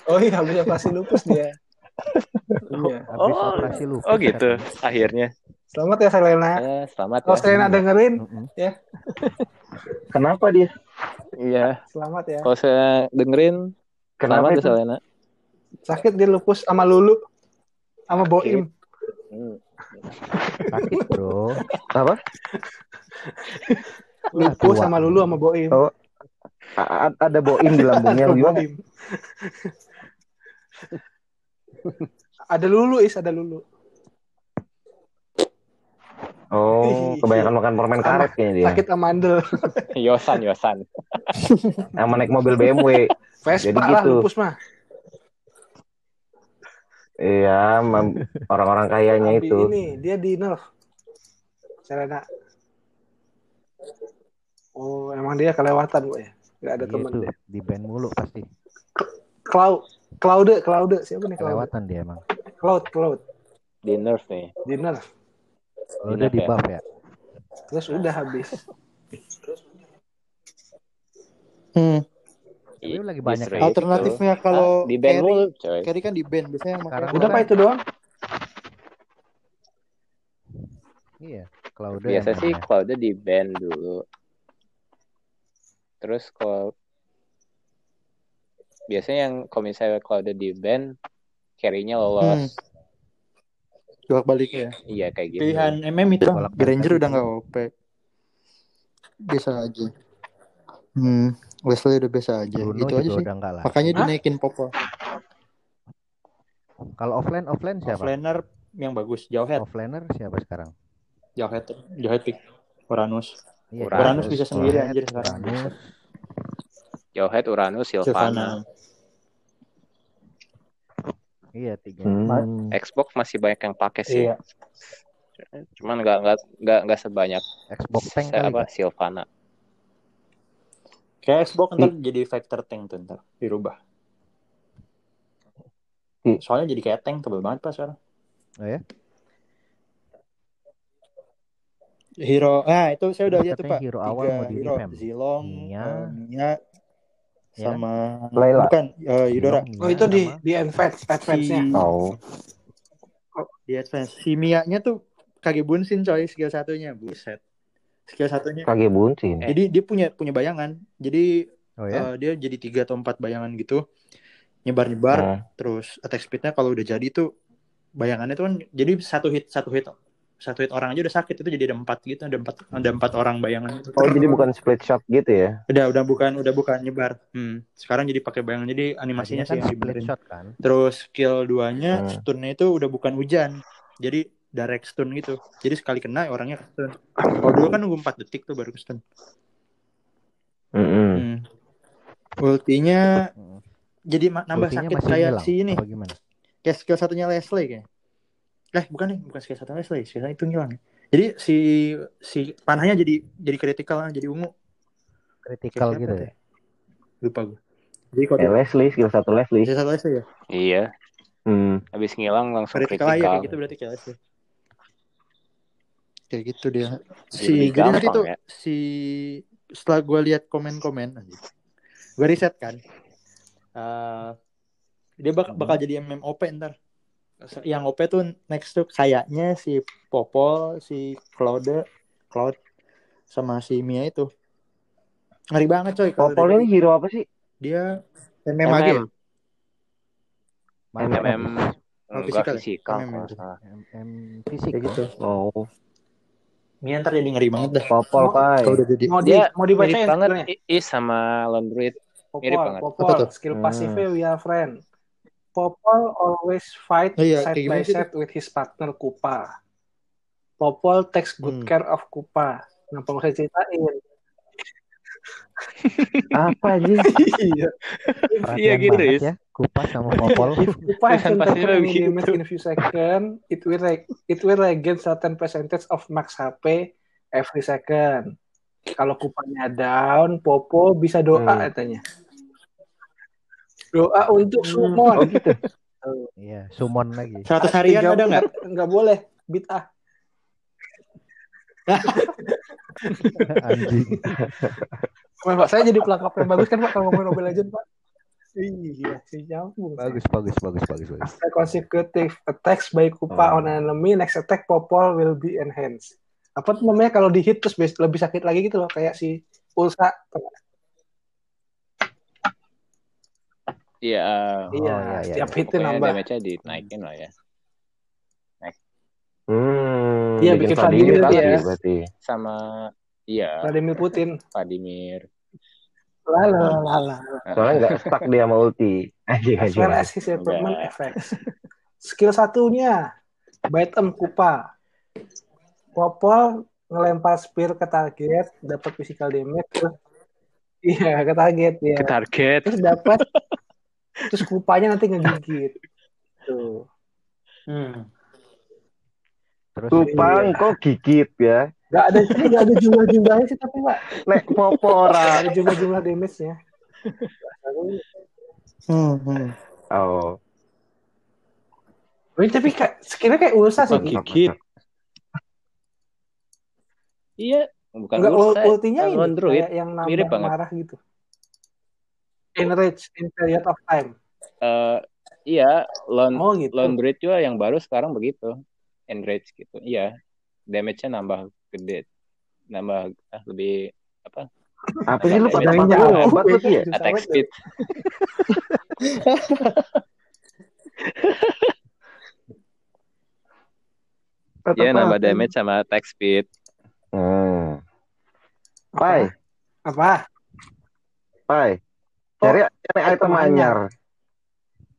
Oh iya, habis operasi lupus dia. Iya. Habis Oh, operasi lupus. Oh gitu, akhirnya. Selamat ya Serena. Eh, selamat Kalau ya. Serena dengerin, Mm-mm. Kenapa dia? Iya, selamat ya. kalau saya dengerin, Kenapa selamat ya? Selena. Sakit dia lupus sama Lulu, sama Boim. Hmm. Sakit bro. Apa? Lupus sama Lulu sama Boim. Oh, A- ada boim di lambungnya Ada gimana? Boim. ada Lulu is, ada Lulu. Oh, kebanyakan makan permen karet kayaknya dia. Sakit amandel. Yosan, Yosan. Sama naik mobil BMW. Vespa Jadi lah gitu. lupus mah. Iya, orang-orang kayanya Abi itu. Ini dia di nerf. Serena. Oh, emang dia kelewatan gue ya. Gak ada Iya temen tuh, dia. di band mulu pasti. Cloud, Cloud, Cloud, siapa nih Cloud? Kelewatan dia emang. Cloud, Cloud, Di nerf nih. di nerf. Kalau udah Ingat di ya? buff ya. Terus udah habis. Hmm. Tapi I- lagi banyak itu. Alternatifnya Ah, kalau di band carry, coy. carry kan di band biasanya yang Sekarang pakai Udah pak itu doang? Iya. Kalau udah Biasa yang sih namanya. Cloudnya di band dulu. Terus kalau biasanya yang kalau misalnya Cloudnya di band, carry-nya lolos. Bolak balik ya. Iya kayak gitu. Pilihan MM itu Granger udah nggak OP. Biasa aja. Hmm, Wesley udah biasa aja. Bruno gitu juga aja sih. udah enggak lah. Makanya Hah? dinaikin Popo. Kalau offline offline siapa? Offlaner yang bagus, Jauhead. Offlaner siapa sekarang? Jauhead. Jauhead pick. Uranus. Iya, Uranus Uranus bisa sendiri Jauhead, anjir sekarang. Uranus. Uranus, Sylvana. Silvana. Iya tiga. Hmm. Xbox masih banyak yang pakai sih. Iya. Cuman nggak nggak nggak nggak sebanyak Xbox Tank apa Pak. Sylvana. Kayak Xbox ntar jadi vector tank tuh ntar dirubah. Hmm. Soalnya jadi kayak tank tebel banget pas sekarang. Oh ya? Hero, nah itu saya udah lihat tuh pak. hero awal Tiga mau di hero. Zilong, Mia. eh, Mia, Ya. Sama Layla. bukan eh, Yudora Zilong, Oh itu di di advance advance-nya. Si- Tahu. di advance. Si Mia-nya tuh kage bunsin coy skill satunya, buset. Skill satunya. Kage buncin. Jadi dia punya punya bayangan. Jadi Oh ya? eh, dia jadi tiga atau empat bayangan gitu. Nyebar-nyebar Hmm. terus attack speednya kalau udah jadi tuh bayangannya tuh kan jadi satu hit satu hit satu hit orang aja udah sakit itu jadi ada empat gitu ada empat ada empat orang bayangan itu Oh jadi bukan split shot gitu ya? udah udah bukan udah bukan nyebar hmm. sekarang jadi pakai bayangan jadi animasinya Tadinya sih kan yang dibenerin shot kan? terus skill duanya Hmm. stunnya itu udah bukan hujan jadi direct stun gitu jadi sekali kena orangnya ke stun kalau dulu kan nunggu 4 detik tuh baru ke stun Mm-mm. hmm. ultinya Mm. jadi nambah Ultinya sakit kayak si ini kayak skill satunya Leslie kayak eh bukan nih bukan skill satunya Leslie skill satunya itu ngilang ya. jadi si si panahnya jadi jadi kritikal jadi ungu Critical Kayak gitu ya? tuh? lupa gue jadi kalau Eh, Leslie, skill satu Leslie. skill satu Leslie ya Iya, Hmm. habis ngilang langsung kritikal kritikal. kayak gitu berarti kayak Leslie kayak gitu dia Jadi si jadi nanti gampang tuh ya. si setelah gue lihat komen-komen gue riset kan Eh, dia bak- Hmm. bakal jadi MMOP ntar yang OP tuh next tuh kayaknya si Popol si Claude Cloud sama si Mia itu ngeri banget coy Popol ini hero apa sih? dia MMAG ya? MM, Mana? MM Oh, enggak fisikal ya? fisikal MM. MM fisik gitu Oh, Mia ntar jadi ngeri banget dah Popol Pai. kalau udah jadi Mau di Dia mau dibacain Mirip banget Is sama Laundry. mirip Popol, banget. Popol, skill Hmm. pasifnya we are friend. Popol always fight Oh iya, side by sih side with his partner Kupa. Popol takes good Hmm. care of Kupa. Kenapa nggak usah ceritain? Apa aja? Iya. Iya gitu, ya. Kupas sama Popol. If Kupa has been begitu. damage in a few seconds, it will re- it will regain certain percentage of max HP every second. Kalau kupanya down, Popo bisa doa Hmm. katanya. Doa untuk Oh summon. gitu. Iya, summon lagi. 100 harian ada nggak? Nggak boleh. Bid'ah. Anjing. Kemarin, Pak, saya jadi pelengkap yang bagus kan Pak kalau ngomongin Mobile Legends Pak. Iya, si nyambung. Bagus, bagus, bagus, bagus, bagus. After consecutive attacks by Kupa Oh. on enemy, next attack Popol will be enhanced. Apa tuh namanya kalau di hit terus lebih sakit lagi gitu loh kayak si Pulsa. Iya, Iya, Oh, iya, iya, setiap iya. hitnya pokoknya nambah. damage-nya dinaikin lah ya. Hmm, Iya, bikin bikin Vladimir Vladimir lagi ya. berarti. Sama iya, Vladimir Putin. Vladimir. Lala, lala. Soalnya nggak stuck dia sama ulti. Anjing, As anjing. well as his improvement effects. Skill satunya, Bite em Kupa. Popol ngelempar spear ke target, dapat physical damage. Iya, ke target ya. Ke target. Terus dapat, terus kupanya nanti ngegigit. Tuh. Hmm. Terus Kupang kok gigit ya. Gak ada ini gak ada jumlah-jumlahnya sih tapi Pak. Nek Gak popora. ada jumlah-jumlah damage-nya. Hmm, hmm. Oh. Ini tapi kayak skillnya kayak Ulsa sih. Gigit. Iya, bukan Enggak Ursa, ultinya ini kayak yang Mirip banget. marah gitu. Enrage in period of time. Eh, iya, Lon Oh gitu. Lone Druid juga yang baru sekarang begitu. Enrage gitu. Iya. Damage-nya nambah gede. Nambah ah, lebih apa? Apa sih lu pada ya? Susah Attack speed. Iya, nambah damage sama attack speed. Hmm. Pai, Apa? pai. Cari cari item item anyar.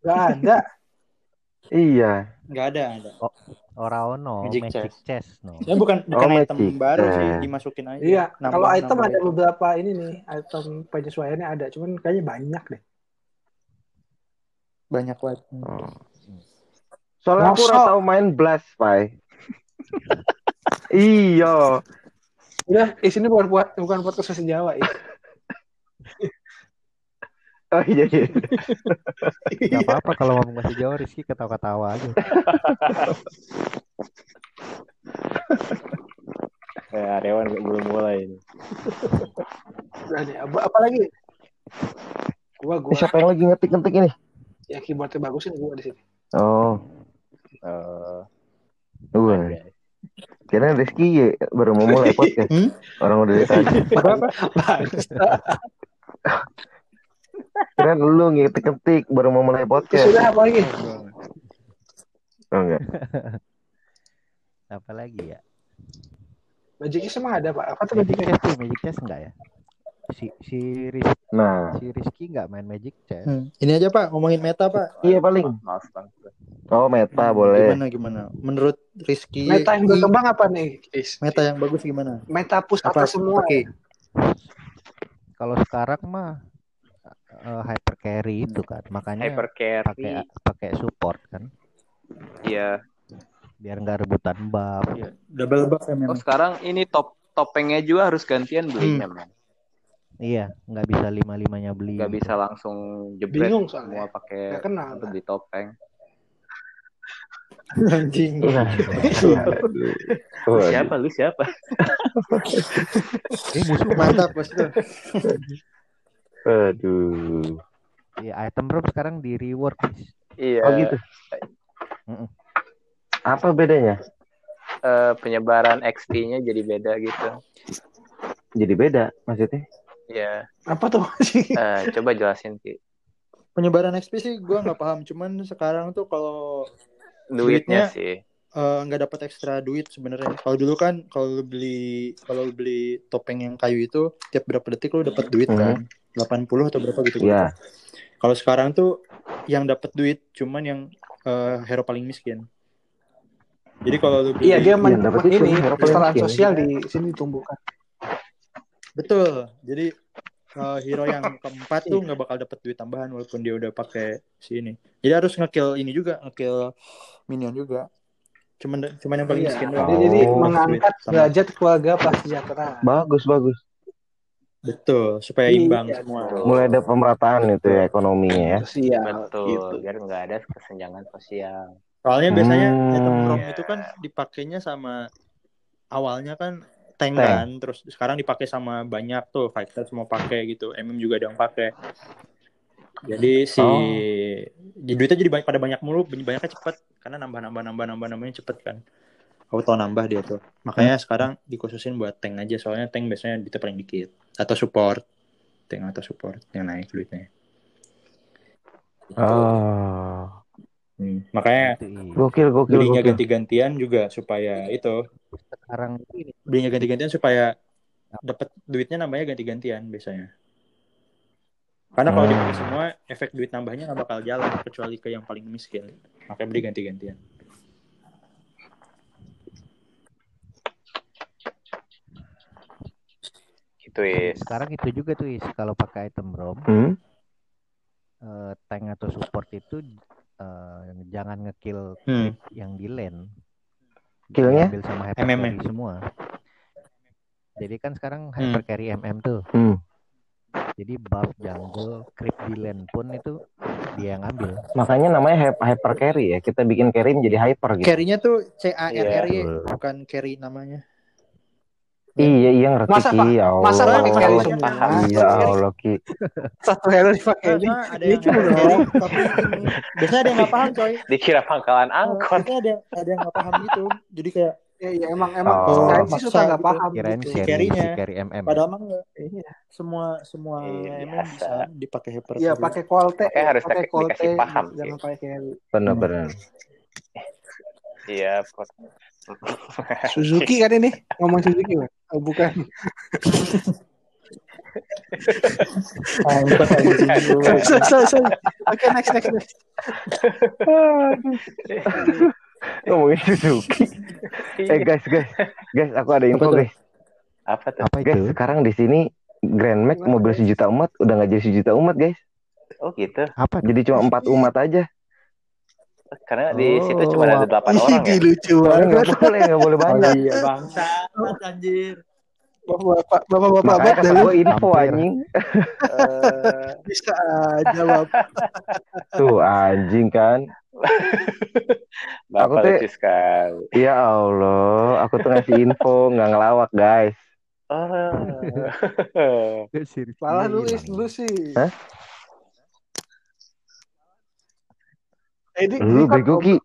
Gak ada. Iya. Nggak ada, ada. ora ono Magic Magic, chest. chest no. Ya bukan bukan Oh, item magic. baru sih, dimasukin aja. Iya. Nambah- Kalau item nambah ada beberapa ini nih, item penyesuaiannya ada. Cuman kayaknya banyak deh. banyak banget. Oh. Soalnya aku ora tau main blast, pai. iya. Udah, di sini bukan buat bukan buat khusus Jawa ya. Oh iya iya. Gak apa-apa kalau ngomong bahasa Jawa Rizky ketawa-ketawa aja. Eh, Aryawan belum mulai ini. Nih, apa, apa lagi? Gua gua siapa yang lagi ngetik-ngetik ini? yang keyboardnya bagusin gua di sini. Oh, Eh, gue. Kira Rizky ya, baru mau mulai podcast. Hmm? Orang udah dari tadi. Kira lu ngetik-ngetik baru mau mulai podcast. udah apa lagi? Oh enggak. Apa lagi ya? Magic Kiss emang ada pak? Apa tuh Magic tuh, Magic Chess enggak ya? Si si Rizky, Nah, si Rizky enggak main Magic Chess. Hmm. Ini aja Pak, ngomongin meta Pak. iya paling. maaf bang. Oh meta boleh. Gimana gimana? Menurut Rizky Meta yang berkembang apa nih? Is? meta yang bagus gimana? Meta push Apa atas semua. pakai Kalau sekarang mah eh, hyper carry itu kan, makanya Hyper pakai carry. pakai support kan, Iya. biar nggak rebutan buff. Iya, double buff ya Oh memang. sekarang ini top topengnya juga harus gantian belinya, men. Iya, nggak bisa lima limanya beli. Nggak gitu. bisa langsung jebret Bingung semua soalnya. pakai Nggak kenal. di topeng. Anjing. Nah. Lu Waduh. siapa? Lu siapa? Ini musuh Mantap bos tuh. Aduh. Iya, item room sekarang di reward. Iya. Oh gitu. Apa bedanya? eh, penyebaran XP-nya jadi beda gitu. Jadi beda maksudnya? Iya. Apa tuh? Eh, coba jelasin Ki. Penyebaran XP sih gua nggak paham, cuman sekarang tuh kalau Duitnya Duitnya- sih. eh, nggak dapat ekstra duit sebenarnya. Kalau dulu kan kalau beli kalau beli topeng yang kayu itu tiap berapa detik lu dapat duit Hmm. kan? 80 atau berapa gitu. Iya. Kalau sekarang tuh yang dapat duit cuman yang eh, hero paling miskin. Jadi kalau lu Iya dia men Iya, dapat itu, ini kesalahan miskin. sosial di sini ditumbuhkan. Betul. Jadi eh, hero yang keempat tuh nggak bakal dapat duit tambahan walaupun dia udah pakai si ini. Jadi harus ngekill ini juga, ngekill minion juga. Cuman cuman yang paling Iya. miskin Jadi, doang. Oh. jadi mengangkat derajat keluarga prasejahtera. Bagus bagus. Betul, supaya Iya. imbang semua. Mulai ada pemerataan itu ya ekonominya ya. Sosial. Betul. Gitu. Biar nggak ada kesenjangan sosial. Soalnya biasanya Hmm. item ROM Iya. itu kan dipakainya sama awalnya kan tank, Tank. kan, terus sekarang dipakai sama banyak tuh fighter semua pakai gitu, MM juga ada yang pakai. Jadi si Oh. jadi duitnya jadi banyak pada banyak mulu, banyaknya cepet karena nambah nambah nambah nambah nambahnya cepet kan. Auto nambah dia tuh. Makanya sekarang dikhususin buat tank aja soalnya tank biasanya duitnya paling dikit atau support. Tank atau support yang naik duitnya. Oh. Hmm, Makanya. Gokil gokil belinya gokil. ganti-gantian juga supaya itu Sekarang ini belinya ganti-gantian supaya dapat duitnya nambahnya ganti-gantian biasanya. Karena kalau Hmm. dipakai semua efek duit nambahnya nggak bakal jalan kecuali ke yang paling miskin. Makanya beli ganti-gantian. Gitu is. sekarang itu juga tuh is kalau pakai item ROM Hmm? eh, tank atau support itu eh, jangan ngekill Hmm. creep yang di lane. Killnya? Diambil sama hyper MM carry semua. Jadi kan sekarang hyper carry MM tuh. Hmm. Jadi buff jungle creep di lane pun itu dia yang ambil. Makanya namanya hy- hyper carry ya. Kita bikin carry menjadi hyper gitu. Carry-nya tuh C A R R Y Iya. bukan carry namanya. Iya iya ngerti Masa? Ki. Ya Allah. Masa pakai semua? Iya Allah Ki. Satu hero dipakai ini. Ada Ini yang ini biasanya ada yang nggak paham coy. Dikira pangkalan angkot. Biasanya ada ada yang nggak paham gitu. Jadi kayak Ya, ya emang emang Oh. saya sih suka nggak gitu. paham. Kirain gitu. carry, carry MM. padahal mah nggak. Iya. semua semua Iya, MM bisa dipakai hyper Iya pakai kolte, Makanya harus pakai dikasih paham, jangan pakai carry. Benar-benar. Iya. Suzuki kan ini ngomong Suzuki kan? Oh, bukan. Angkot anjing. sorry, sorry, sorry. Oke next next next. Ngomongin Suzuki. Eh guys guys. Guys aku ada info guys. Apa tuh? Apa Guys sekarang di sini Grand Max mobil sejuta umat udah nggak jadi sejuta umat guys. Oh gitu. Apa? Jadi cuma empat umat aja. Karena di Oh, situ cuma ada delapan orang ya. Lucu banget. nggak boleh nggak boleh Oh banyak. iya bangsa anjir. Bapak-bapak, bapak-bapak lu. gue info anjing. Eh, Bisa aja, Bapak. Tuh anjing kan. Bapak Aku teh- lucu sekali. Ya Allah, aku tuh ngasih info nggak ngelawak guys. Ah. Malah lu lu sih. Hah? Eh, Ini Lu bego. Ki,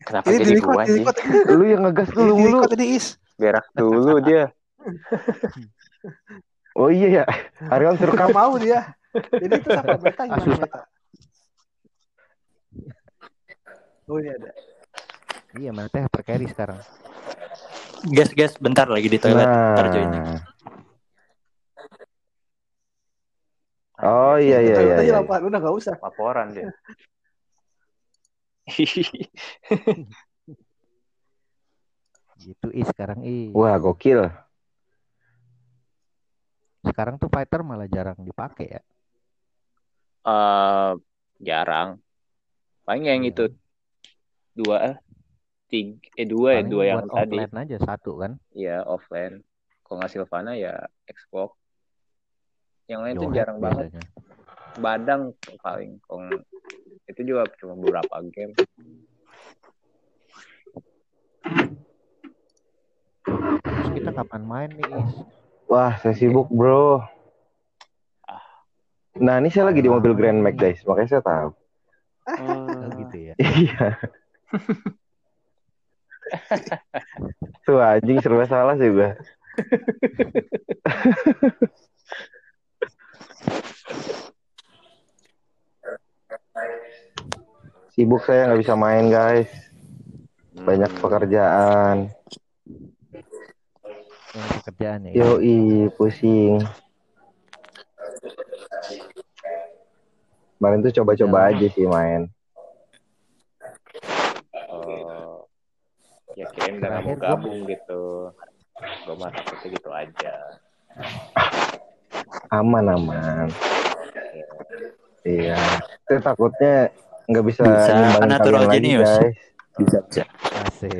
Kenapa jadi di-record, gua di-record. lu yang ngegas dulu mulu. ini is. Berak dulu dia. Oh iya ya, Aryan suruh kamu. mau dia. Jadi itu sampai beta gimana Asus. beta? Oh ini ada. Iya, mana teh per carry sekarang. Guys, guys, bentar lagi di toilet. Ntar join. Nah. Oh iya iya Kita iya. iya. laporan, udah gak usah. Laporan dia. Gitu is sekarang i. Wah gokil. Sekarang tuh fighter malah jarang dipakai ya. Eh, jarang. Paling yang Iya. itu dua eh tiga eh dua ya dua yang tadi. offline aja satu kan. Iya offline. Kalau nggak Silvana ya Xbox. Yang lain tuh Yohet jarang banget. Badang paling. Kalau itu juga cuma beberapa game. Terus kita kapan main nih is? Wah saya sibuk bro. Nah ini saya lagi di mobil Grand Max guys, makanya saya tahu. Oh, gitu ya. Iya. Tuh anjing serba salah sih gue. Sibuk saya nggak bisa main guys, banyak Hmm. pekerjaan. Yang pekerjaan ya. Yoi, pusing. Kemarin tuh coba-coba Ya. aja sih main. Oh, ya kirain udah nggak mau gabung gitu. Gue mah takutnya gitu aja. Aman aman. Iya. Tapi takutnya nggak bisa, Bisa, lagi jenius. guys. Bisa, bisa. Asik.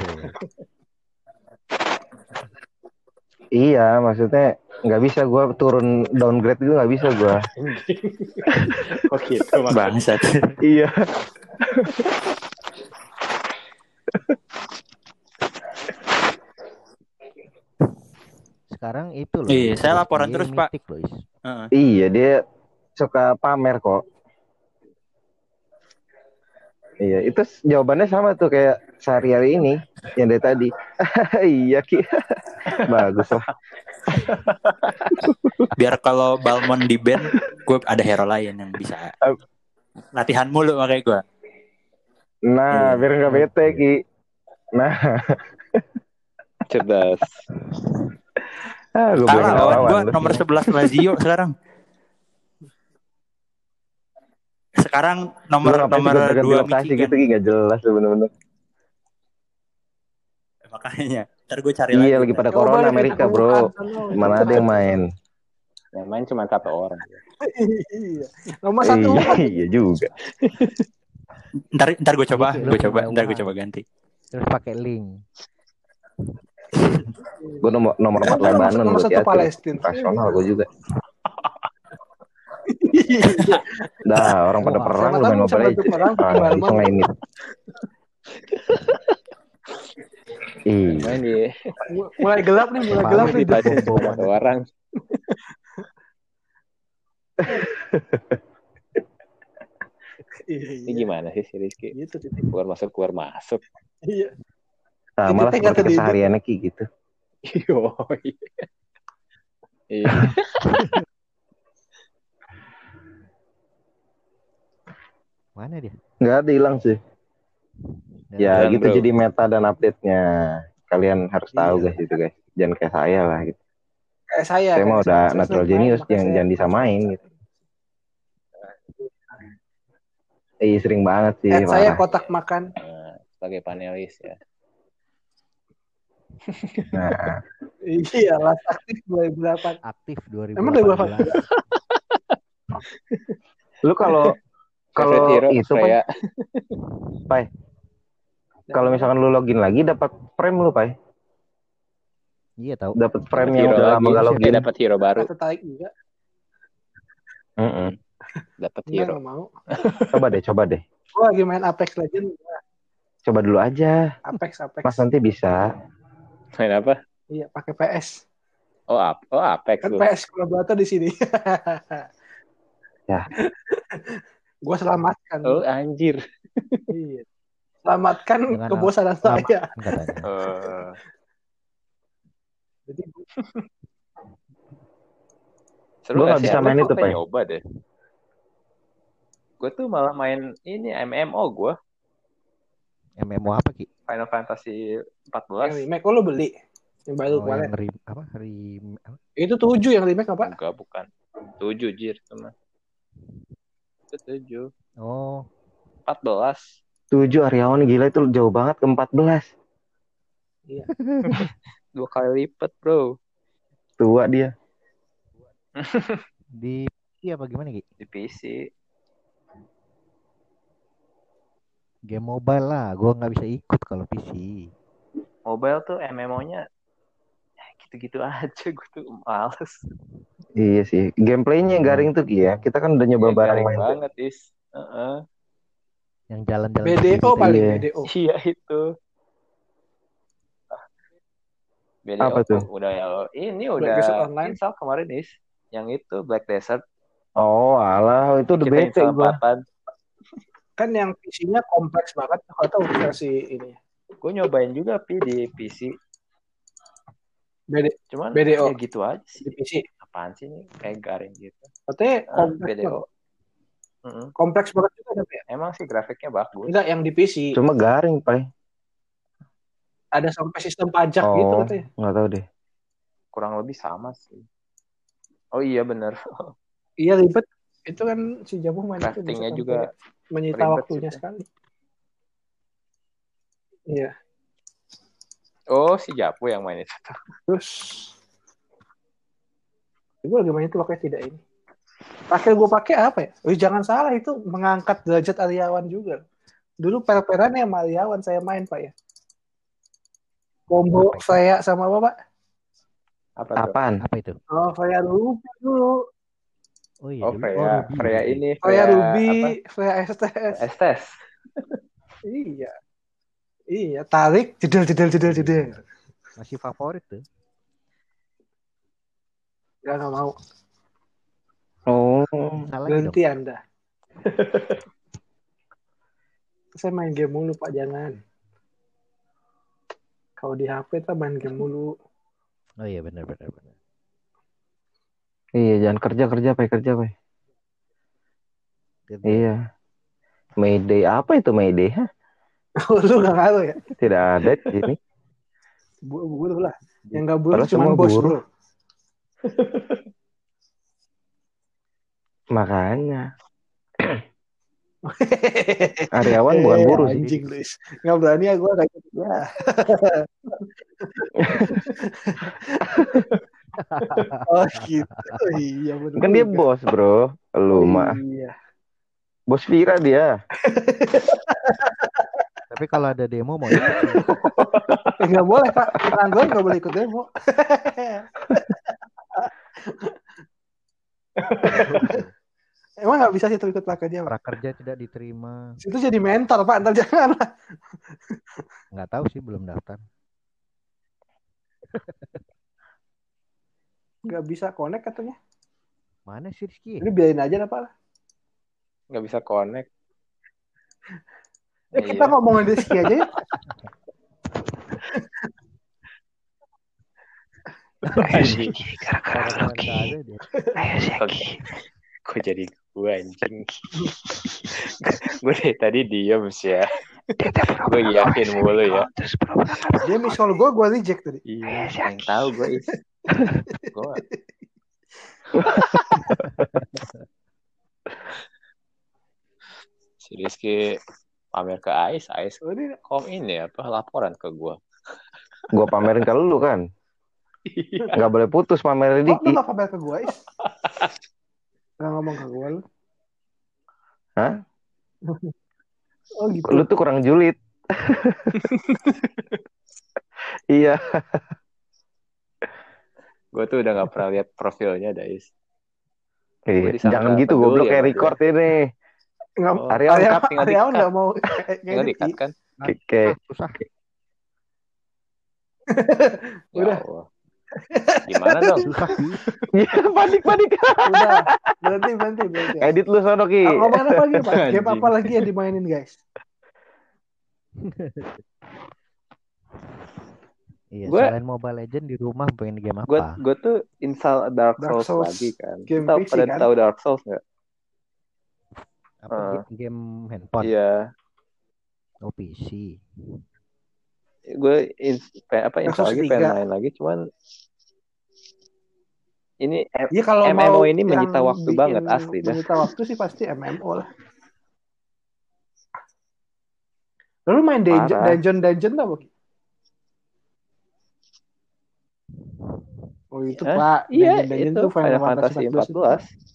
Iya, maksudnya nggak bisa gue turun downgrade itu nggak bisa gue. Oh gitu Bangsat. iya. Sekarang itu loh. Iya, saya laporan terus, Pak. Is. Heeh. Iya dia suka pamer kok. Iya, itu jawabannya sama tuh kayak sehari-hari ini yang dari tadi. iya ki, bagus lah. Biar kalau Balmon di band, gue ada hero lain yang bisa latihan mulu makanya gue. Nah, Iya. biar nggak bete ki. Nah, Cerdas. ah, gue Kalah gue nomor 11 Lazio sekarang. Sekarang nomor nomor dua kasih Michigan. gitu nggak jelas tuh bener-bener. Makanya, ntar gue cari Iya, lagi. lagi pada corona Amerika bro. Mana ada yang main? Yang main cuma satu orang. Iya. Nomor satu. Iya, iya juga. Ntar ntar gue coba, Itu gue belum coba, ntar gue coba ganti. Terus pakai link. Gue nomor nomor Kan empat Lebanon nomor buat satu Yasin. Palestina. Rasional gue juga. Iya. Dah, orang pada Wah, perang lu main Mobile Legends. perang, Ah, bisa mau. ngelainin. Iya. Main Mulai gelap nih, mulai gelap nih. Tadi satu orang. Iya, Ini iya. gimana sih si Rizky? Gitu, titik. Keluar masuk keluar masuk. Iya. Nah, Itu malah seperti kesehariannya Ki gitu. Yo. Iya. Mana dia? Nggak ada hilang sih. Dan Ya Hilang, gitu bro. jadi meta dan update-nya. Kalian harus tahu Iya. guys itu guys. Jangan kayak saya lah gitu. Kayak saya. saya mah udah saya natural genius yang jangan disamain gitu. Eh sering banget sih. Saya kotak makan. Nah, sebagai panelis ya. Nah, Iya, last aktif 2008. aktif 2018. Emang 2018? lu kalau kalau itu saya Pai, kalau misalkan lu login lagi dapat frame lu, Pai. Iya tahu. dapat frame Dapat yang hero udah lama gak login. dapat hero baru. tertarik juga. Mm-mm. Dapat Enggak, hero. mau. Coba deh, coba deh. Gue lagi main Apex Legends. Coba dulu aja. Apex, Apex. Mas nanti bisa. Main apa? Iya, pakai PS. Oh, ap oh Apex Kan. PS kolaborator di sini. Ya. Gue selamatkan. Oh, anjir. Iya. Selamatkan Dengan kebosanan lama- saya. Katanya. Eh, Jadi seru gak bisa main itu, Pak. nyoba deh. Gue tuh malah main ini MMO gue. MMO apa Ki? Final Fantasy yang 14. remake, oh lo beli? Yang baru Oh, kemarin. yang rim apa? Rim apa? Itu tujuh yang remake apa? Enggak, bukan. 7 jir teman. Itu 7. Oh, 14. Tujuh Aryawan gila itu jauh banget ke 14. Dua kali lipat, bro. Tua dia. di iya apa gimana Ki? Di PC. Game mobile lah, gua nggak bisa ikut kalau PC. Mobile tuh MMO-nya ya gitu-gitu aja. Gue tuh males. Iya sih. Gameplaynya yang garing tuh Ki ya. Kita kan udah nyoba Ya, bareng garing main. tuh. banget, Is. Heeh. Yang jalan-jalan BDO paling Iya. BDO. Iya itu. Beda Apa tuh? Udah ya. Ini udah Online. install kemarin is. Yang itu Black Desert. Oh, alah itu udah Kita bete. Kan yang PC-nya kompleks banget. Kalau tahu versi ini. Gue nyobain juga pi di PC. BD, Cuman BDO. ya gitu aja sih. di PC. Apaan sih ini kayak garing gitu. Katanya kompleks BDO. banget. Mm-mm. Kompleks banget juga tapi ya. Emang sih grafiknya bagus. Enggak, yang di PC. Cuma garing, Pai. Ada sampai sistem pajak Oh. gitu katanya. Nggak tahu deh. Kurang lebih sama sih. Oh iya bener. Iya ribet. Itu kan si Jamu main Craftingnya juga menyita waktunya sekali. Iya. Oh si Japu yang main itu. Terus gue lagi main itu pakai tidak ini. Terakhir gue pakai apa ya? Oh, jangan salah itu mengangkat derajat Aryawan juga. Dulu per-peran yang Aryawan saya main pak ya. Combo Freya sama apa pak? Apa? Apaan? Apa itu? Oh Freya Ruby dulu. Oh iya, Oh. Freya, Ruby. Freya ini. Freya apa? Ruby, Freya STS. Estes. Iya. Iya, tarik, jedel, jedel, jedel, jedel. Masih favorit tuh. Gak, gak mau. Oh, dong. Berhenti Anda. Saya main game mulu, Pak. Jangan. Kalau di HP tuh main game mulu. Oh iya benar benar benar. iya jangan kerja kerja, Pai kerja. Gitu. Iya. Mayday apa itu Mayday? Hah? Lu gak ngaruh ya? Tidak ada di sini. Bu buruh lah. Yang gak buruh cuma bos, buruh. bro. Makanya. Aryawan bukan Eh, buruh sih. Anjing, Luis. Gak berani ya gue kayak gitu. Ya. oh gitu. Iya bener Kan dia bos, bro. Lu mah. Iya. Bos Vira dia. Tapi kalau ada demo mau ikut sih. Eh, boleh, Pak. Android gak boleh ikut demo. Emang gak bisa sih tuh ikut pakai dia, Pak? prakerja tidak diterima. Itu jadi mentor, Pak. Ntar jangan lah. Nggak tahu sih belum daftar. Gak bisa connect katanya. Mana sih Rizky? Ini biarin aja lah, Pak. Nggak bisa connect. Eh, kita Iya. ngomongin Rizky aja ya. Gara-gara ada dia. Oke. Kok jadi gue anjing? gue dari tadi diem sih ya. gue yakin mulu ya. Dia miss call gue, gue reject tadi. Iya, yang tahu gue is. gue si Rizky pamer ke Ais, Ais Oh, ini kom ini apa laporan ke gue. Gua pamerin ke lu kan. Nggak boleh putus pamerin kok lu gak kabar ke gue, Is? Gak ngomong ke gue lu. Hah? Oh gitu. Lu tuh kurang julid. iya. Gue tuh udah gak pernah lihat profilnya, Dais. Iya, disangka Jangan gitu goblok kayak record ini. Nggak, Oh, Arya, cut, tinggal nggak mau Tinggal di kan? Kayak- kayak susah. Ya Udah. Allah. Gimana dong? Susah sih. Iya, panik panik. Udah, berhenti, berhenti, berhenti. Edit lu sono Ki. Ngomongin apa lagi, Pak? Game apa lagi yang dimainin, guys? Iya, Gua- selain Mobile Legend di rumah pengen game apa? gue tuh install Dark Dark Souls, Souls. lagi kan. Game Tahu PC pada kan? tahu Dark Souls nggak? Apa eh. game, game handphone? Iya. Oh PC. Gue apa install lagi pengen 3. main lagi cuman ini Iya kalau MMO mau ini menyita waktu banget, asli dah. Menyita waktu sih pasti MMO lah. Lalu main dungeon Parah. dungeon dungeon apa? Oh itu Hah? Pak, iya dungeon dungeon itu tuh Final Fantasy 14.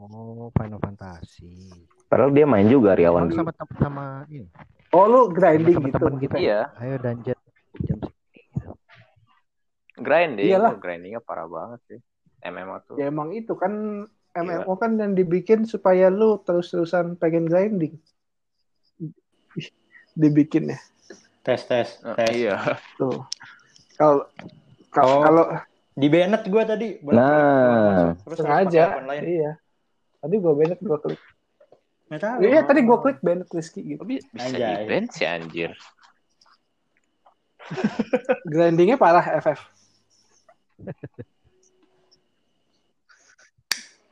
Oh, Final Fantasy. Padahal dia main juga Riawan. Oh, sama tem- sama ini. Oh lu grinding Sama gitu. temen kita. Iya, Ayo dungeon jam segini. gitu. grinding. Iyalah. Oh, grindingnya parah banget sih. MMO tuh. Ya emang itu kan MMO kan yang dibikin supaya lu terus-terusan pengen grinding. Dibikin ya. Tes tes tes. iya. Tuh. Kalau kalau Oh. kalau Di Bennett gue tadi. Nah. Terus sengaja, iya. Tadi gua Bennett gua klik. Nggak tahu. Iya, tadi gua klik Bennett Rizky gitu. Bisa Anjay. di ban sih anjir. Grindingnya parah FF.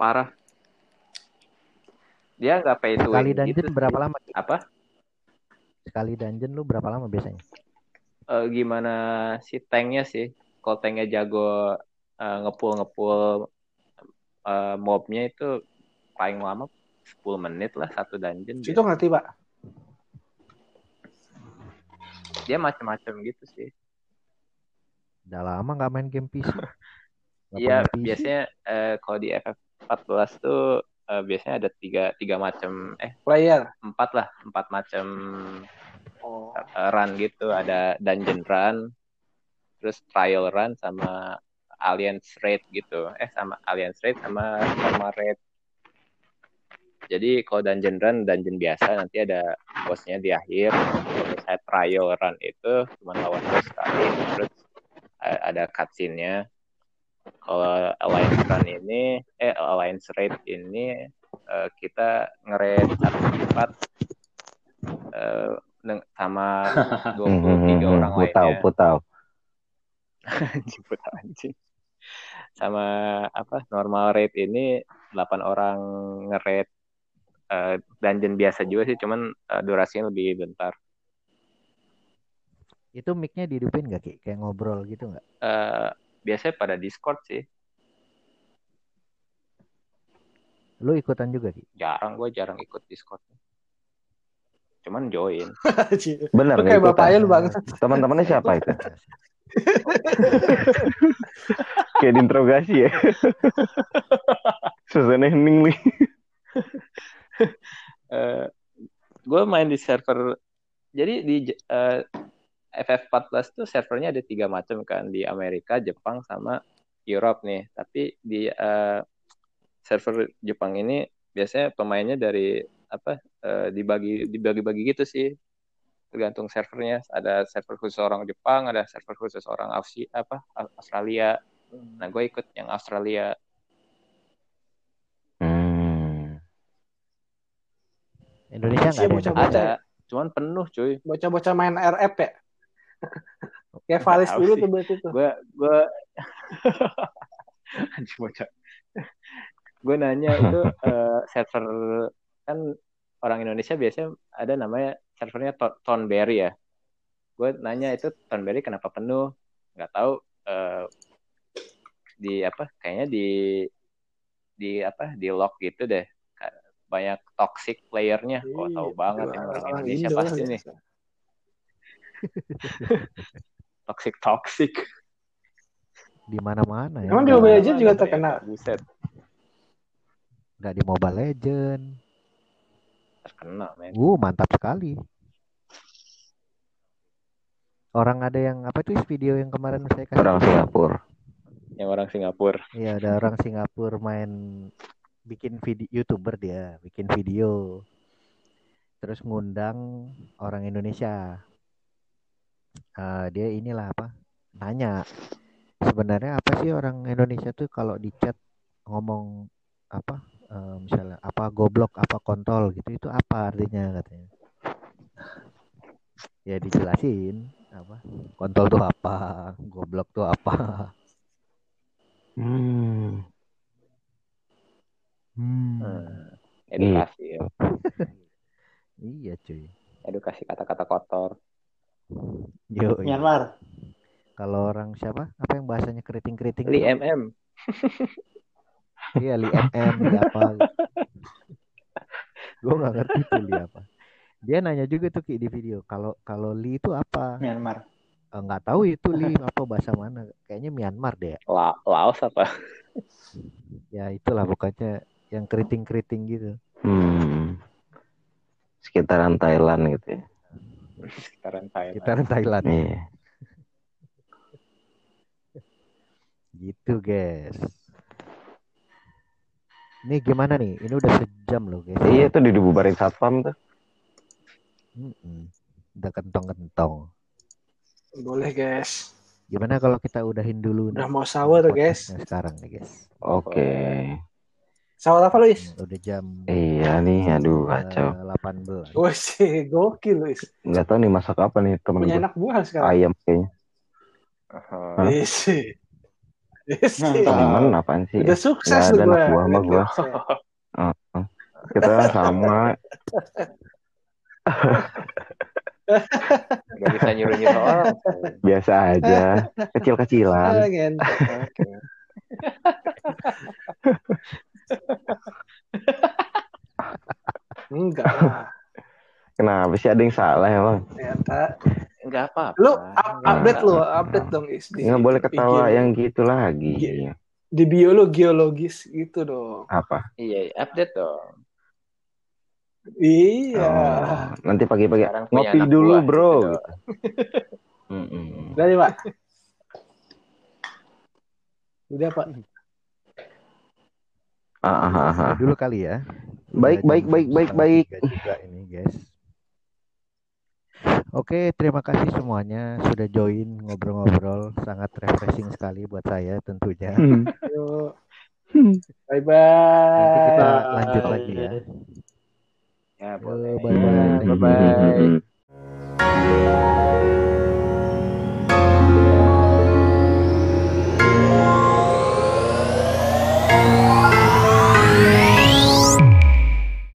Parah. Dia nggak pay to Sekali dungeon gitu berapa lama? Apa? Sekali dungeon lu berapa lama biasanya? Eh, gimana si tanknya sih? Kalau tanknya jago eh, ngepul ngepul eh, mobnya itu paling lama 10 menit lah satu dungeon. Itu ngerti, Pak. Dia macam-macam gitu sih. Udah lama nggak main game PC. Iya, biasanya eh, kalau di FF14 tuh eh, biasanya ada tiga tiga macam eh Player. empat lah empat macam Oh. eh, run gitu ada dungeon run terus trial run sama alliance raid gitu eh sama alliance raid sama normal raid jadi kalau dungeon run dungeon biasa nanti ada bosnya di akhir. Kalau misalnya trial run itu cuma lawan bos sekali. Terus ada cutscene-nya. Kalau alliance run ini eh alliance raid ini eh, kita nge-raid satu tempat neng- sama 23 orang Gue tahu, lainnya. gue tahu. anjing putar anjing. Sama apa normal rate ini 8 orang nge-rate eh, dungeon biasa juga sih cuman eh, durasinya lebih bentar Itu mic-nya dihidupin nggak Ki? Kayak ngobrol gitu nggak? Eh, biasanya pada discord sih Lu ikutan juga Ki? jarang gue jarang ikut discord cuman join Bener Lu kayak ikutan? bapaknya lu bang. Teman-temannya siapa itu? Kayak diinterogasi ya. Suasana hening nih. eh gue main di server jadi di eh, FF14 tuh servernya ada tiga macam kan di Amerika, Jepang sama Europe nih. Tapi di eh, server Jepang ini biasanya pemainnya dari apa eh, dibagi dibagi-bagi gitu sih. Tergantung servernya. Ada server khusus orang Jepang, ada server khusus orang Aussie apa Australia. Nah, gue ikut yang Australia. Indonesia nggak Iya, ada. bocah-bocah. Indonesia. Ada, cuman penuh cuy. Bocah-bocah main RF ya. Kayak Valis dulu tuh berarti tuh. gue gue anjing bocah gue nanya itu eh, server kan orang Indonesia biasanya ada namanya servernya To- Tonberry ya gue nanya itu Tonberry kenapa penuh nggak tahu eh, di apa kayaknya di di apa di lock gitu deh banyak toxic playernya oh tahu banget yang orang Indonesia Indo pasti lah, nih toxic toxic Di mana-mana ya. Emang di Mobile Legends juga terkenal. ternyata, buset Nggak di Mobile Legend. terkenal men Uh, mantap sekali. orang ada yang apa tuh video yang kemarin saya kasih Orang Singapura. Yang orang Singapura. Iya, ada orang Singapura main bikin video YouTuber dia, bikin video. Terus ngundang orang Indonesia. Eh, dia inilah apa? Nanya. Sebenarnya apa sih orang Indonesia tuh kalau di chat ngomong apa? eh, misalnya apa goblok, apa kontol gitu itu apa artinya katanya. Ya dijelasin apa? Kontol tuh apa? Goblok tuh apa? Hmm. Hmm. Hmm, edukasi ya. Iya cuy. Edukasi kata-kata kotor. Yo, Myanmar. Kalau orang siapa? Apa yang bahasanya keriting-keriting? Li? MM. Iya, Li MM, Li apa? Gue nggak ngerti tuh Li apa. Dia nanya juga tuh Ki di video. Kalau kalau Li itu apa? Myanmar. Eh, Nggak tahu itu Li apa bahasa mana. Kayaknya Myanmar deh. La Laos apa? Ya itulah pokoknya yang keriting-keriting gitu. Hmm. Sekitaran Thailand gitu ya. Sekitaran Thailand. Kita Thailand. Iya. Gitu guys. Ini gimana nih? Ini udah sejam loh guys. Iya tuh dibubarin satpam tuh. Mm-mm. Udah kentong-kentong. Boleh guys. Gimana kalau kita udahin dulu Udah nih mau sahur guys. sekarang nih guys. Oke. Sahur apa Luis? Udah jam Iya nih, aduh eh, kacau. 18. Wah sih gokil Luis. Nggak tahu nih masak apa nih temen Punya gue. anak buah sekarang. Ayam kayaknya. Isi. Isi. Mantap. Temen apaan sih? Udah sukses Nggak ada anak gua. buah sama gua. Kita sama. Gak bisa nyuruh-nyuruh orang. Biasa aja. Kecil-kecilan. Enggak lah. Kenapa sih ada yang salah emang? Ternyata. Enggak apa-apa. Lu up- update lu, update dong Is. Di- Nggak boleh ketawa IG. yang gitu lagi. Iya. Di biologi geologis gitu dong. Apa? Iya, update dong. Iya. Oh, nanti pagi-pagi ngopi dulu buah, bro. gitu. Mm-mm. Dari Pak. Udah Pak. Ah, ah, ah, ah. Dulu kali ya. Baik, baik, baik, baik, baik. juga ini guys. Oke, terima kasih semuanya sudah join ngobrol-ngobrol. Sangat refreshing sekali buat saya tentunya. Yuk. Bye Nanti kita bye. lanjut lagi ya. Ya, boleh. bye-bye. Bye-bye. Mm-mm.